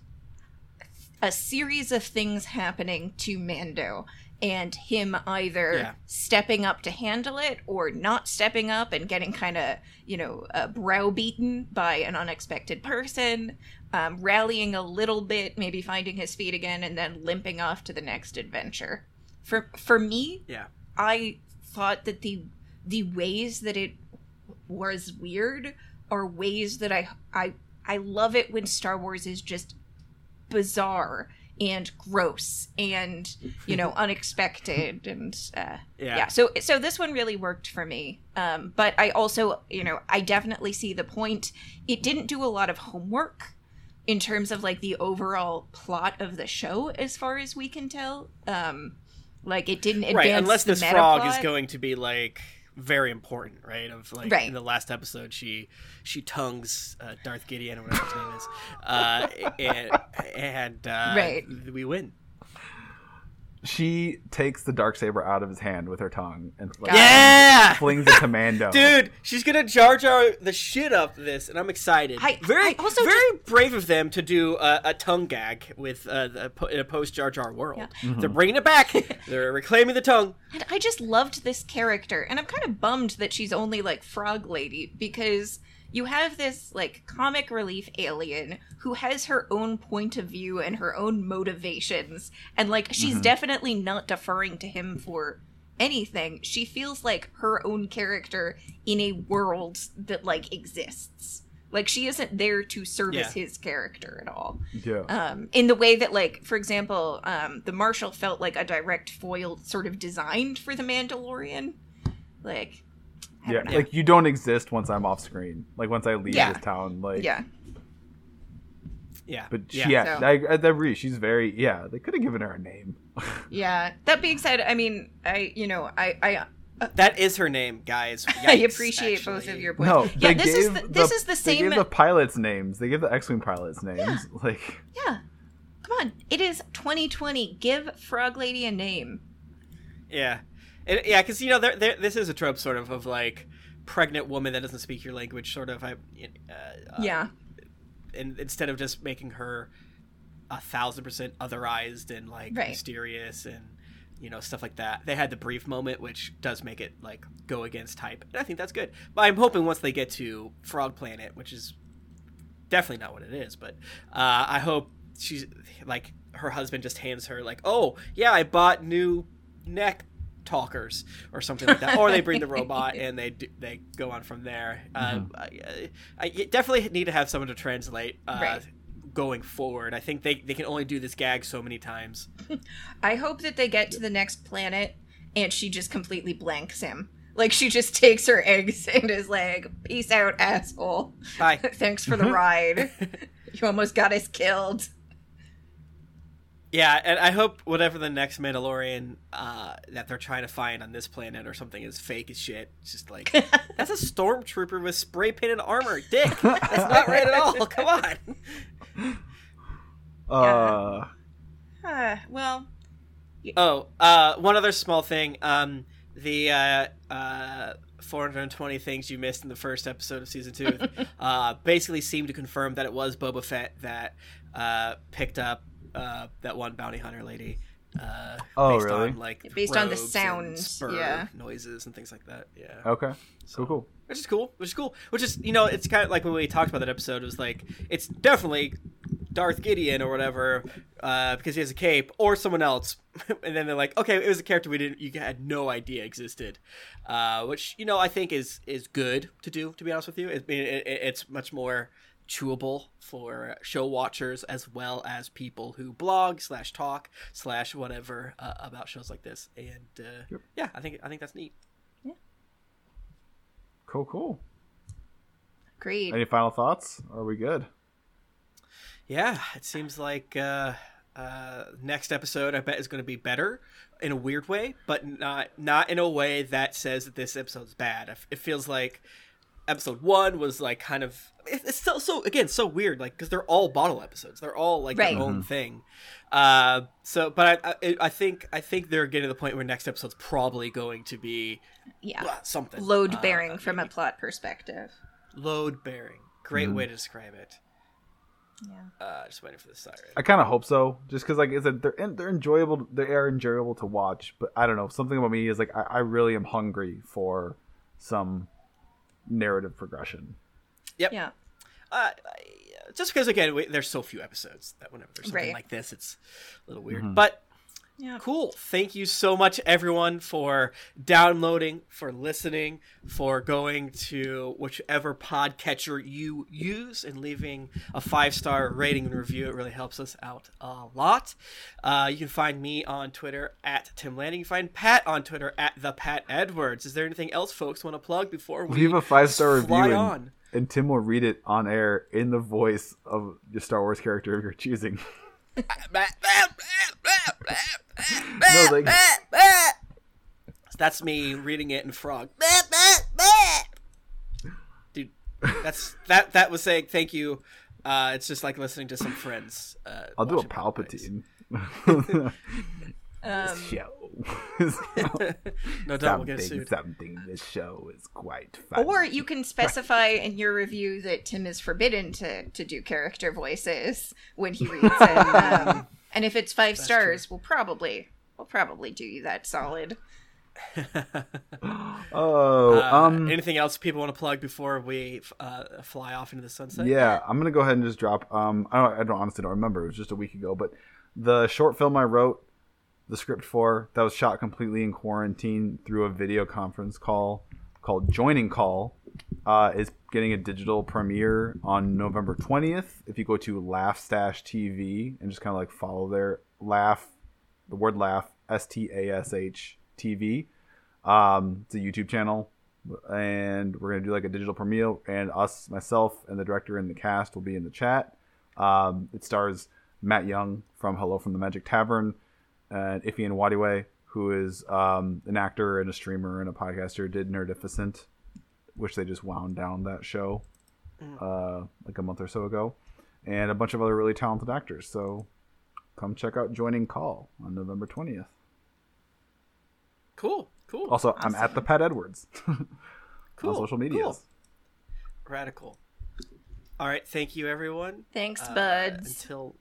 S3: a series of things happening to Mando. And him either
S1: Yeah.
S3: stepping up to handle it or not stepping up and getting kind of, you know, uh, browbeaten by an unexpected person, um, rallying a little bit, maybe finding his feet again, and then limping off to the next adventure. For for me,
S1: Yeah.
S3: I thought that the the ways that it was weird are ways that I I I love it when Star Wars is just bizarre and gross and you know unexpected and uh,
S1: Yeah.
S3: yeah. So so this one really worked for me. Um but i also you know i definitely see the point. It didn't do a lot of homework in terms of like the overall plot of the show as far as we can tell. Um like it didn't advance
S1: right, unless this frog is going to be like very important, right? Of like
S3: Right.
S1: in the last episode, she she tongues uh, Darth Gideon or whatever his name is, uh, and and uh,
S3: Right.
S1: we win.
S2: She takes the dark saber out of his hand with her tongue and like,
S1: Yeah,
S2: flings it to Mando.
S1: dude, she's gonna Jar Jar the shit up this, and I'm excited.
S3: I-
S1: very,
S3: I also
S1: very brave of them to do a, a tongue gag with uh, the, in a post Jar Jar world. They're bringing it back. They're reclaiming the tongue.
S3: And I just loved this character, and I'm kind of bummed that she's only like Frog Lady because you have this like comic relief alien who has her own point of view and her own motivations, and like she's definitely not deferring to him for anything. She feels like her own character in a world that like exists. Like she isn't there to service
S1: Yeah.
S3: his character at all
S2: Yeah.
S3: um, in the way that like for example um, the marshal felt like a direct foil sort of designed for the mandalorian like I
S2: yeah. Like you don't exist once I'm off screen. Like once I leave
S3: Yeah.
S2: this town. Like
S3: yeah
S1: Yeah,
S2: But
S1: yeah.
S2: yeah,
S3: So-
S2: I, I agree. She's very yeah. They could have given her a name.
S3: yeah that being said i mean i you know i i uh,
S1: that is her name, guys.
S3: I
S1: Yikes,
S3: appreciate both of your points.
S2: No,
S3: yeah, this is
S2: gave
S3: the, this is the same.
S2: They
S3: same.
S2: gave the pilots names. They gave the X-wing pilots names. Like
S3: Yeah, come on, it is 2020. Give Frog Lady a name.
S1: Yeah, it, yeah, because you know, there, there, this is a trope, sort of, of like pregnant woman that doesn't speak your language, sort of. I, uh, uh,
S3: yeah,
S1: and instead of just making her a thousand percent otherized and like
S3: Right.
S1: mysterious and you know stuff like that. They had the brief moment, which does make it like go against type, and I think that's good. But I'm hoping once they get to Frog Planet, which is definitely not what it is, but uh, I hope she's like her husband just hands her like, oh yeah, I bought new neck talkers or something like that, or they bring the robot and they do, they go on from there. Uh, I, I definitely need to have someone to translate. Uh,
S3: Right.
S1: Going forward, I think they, they can only do this gag so many times.
S3: I hope that they get to the next planet and she just completely blanks him. Like she just takes her eggs and is like, "Peace out, asshole.
S1: Bye.
S3: Thanks for the ride. you almost got us killed."
S1: Yeah, and I hope whatever the next Mandalorian uh, that they're trying to find on this planet or something is fake as shit. It's just like that's a stormtrooper with spray painted armor, dick. That's not right at all. Come on.
S2: Uh,
S3: Uh, well,
S1: Oh, uh, one other small thing. Um, the uh, uh, 420 things you missed in the first episode of season two uh, basically seemed to confirm that it was Boba Fett that uh, picked up uh, that one bounty hunter lady. Uh,
S2: Oh,
S1: based
S2: really?
S1: on like
S3: Based on the
S1: robes and
S3: sound,
S1: spur
S3: yeah.
S1: noises and things like that. Yeah,
S2: okay. Cool, cool.
S1: which is cool. Which is cool. Which is you know it's kind of like when we talked about that episode. It was like it's definitely Darth Gideon or whatever uh, because he has a cape, or someone else. and then they're like, okay, it was a character we didn't you had no idea existed, uh, which you know I think is is good to do. To be honest with you, it, it, it- it's much more chewable for show watchers as well as people who blog slash talk slash whatever uh, about shows like this. And uh,
S2: Yep.
S1: yeah, I think I think that's neat.
S2: Cool, cool.
S3: agreed.
S2: Any final thoughts? Are we good?
S1: Yeah, it seems like uh, uh, next episode I bet is going to be better in a weird way, but not not in a way that says that this episode's bad. It- It feels like episode one was like kind of it's still so again so weird like because they're all bottle episodes they're all like
S3: Right.
S1: their own thing uh so but I, I i think i think they're getting to the point where next episode's probably going to be
S3: yeah.
S1: uh, something
S3: Load
S1: Uh,
S3: bearing from a plot perspective.
S1: load bearing great way to describe it
S3: Yeah.
S1: uh just waiting for the siren
S2: I kind of hope so, just because like I said, they're they're enjoyable. They are enjoyable to watch, but I don't know. Something about me is like I, I really am hungry for some narrative progression.
S1: Yep.
S3: Yeah.
S1: uh, just because again we, there's so few episodes that whenever there's something
S3: Right.
S1: like this it's a little weird but
S3: Yeah.
S1: cool. Thank you so much everyone for downloading for listening for going to whichever podcatcher you use and leaving a five star rating and review. It really helps us out a lot. Uh, you can find me on twitter at tim landing you can find pat on twitter at the pat edwards. Is there anything else folks want to plug before we
S2: Leave a five star review,
S1: fly
S2: and,
S1: on?
S2: and Tim will read it on air in the voice of the Star Wars character of your choosing. No, like
S1: That's me reading it in frog. Dude, that's that. That was saying thank you. Uh, it's just like listening to some friends. Uh,
S2: I'll do a. Palpatine.
S3: Um,
S2: show.
S1: No, don't. We'll
S2: something,
S1: get sued.
S2: something. This show is quite fun.
S3: or you can specify in your review that Tim is forbidden to, to do character voices when he reads it. Um, and if it's five stars, we'll probably we'll probably do you that solid.
S2: oh,
S1: Uh,
S2: um,
S1: anything else people want to plug before we uh, fly off into the sunset?
S2: Yeah, I'm gonna go ahead and just drop. Um, I don't, I don't honestly don't remember. It was just a week ago, but the short film I wrote the script for that was shot completely in quarantine through a video conference call called Joining Call uh, is getting a digital premiere on November 20th. If you go to Laugh Stash TV and just kind of like follow their laugh, the word laugh, S T A S H TV. Um, it's a YouTube channel and we're gonna do like a digital premiere and us myself and the director and the cast will be in the chat um, it stars matt young from hello from the magic tavern and Ify Nwadiwe who is um, an actor and a streamer and a podcaster did nerdificent which they just wound down that show uh, like a month or so ago and a bunch of other really talented actors so come check out joining call on november 20th
S1: Cool. Cool.
S2: also i'm at the pat edwards
S1: cool.
S2: on social medias
S1: Cool. Radical. All right. Thank you, everyone.
S3: Thanks,
S1: Uh,
S3: buds.
S1: Until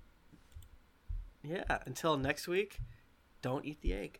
S1: yeah, until next week, don't eat the egg.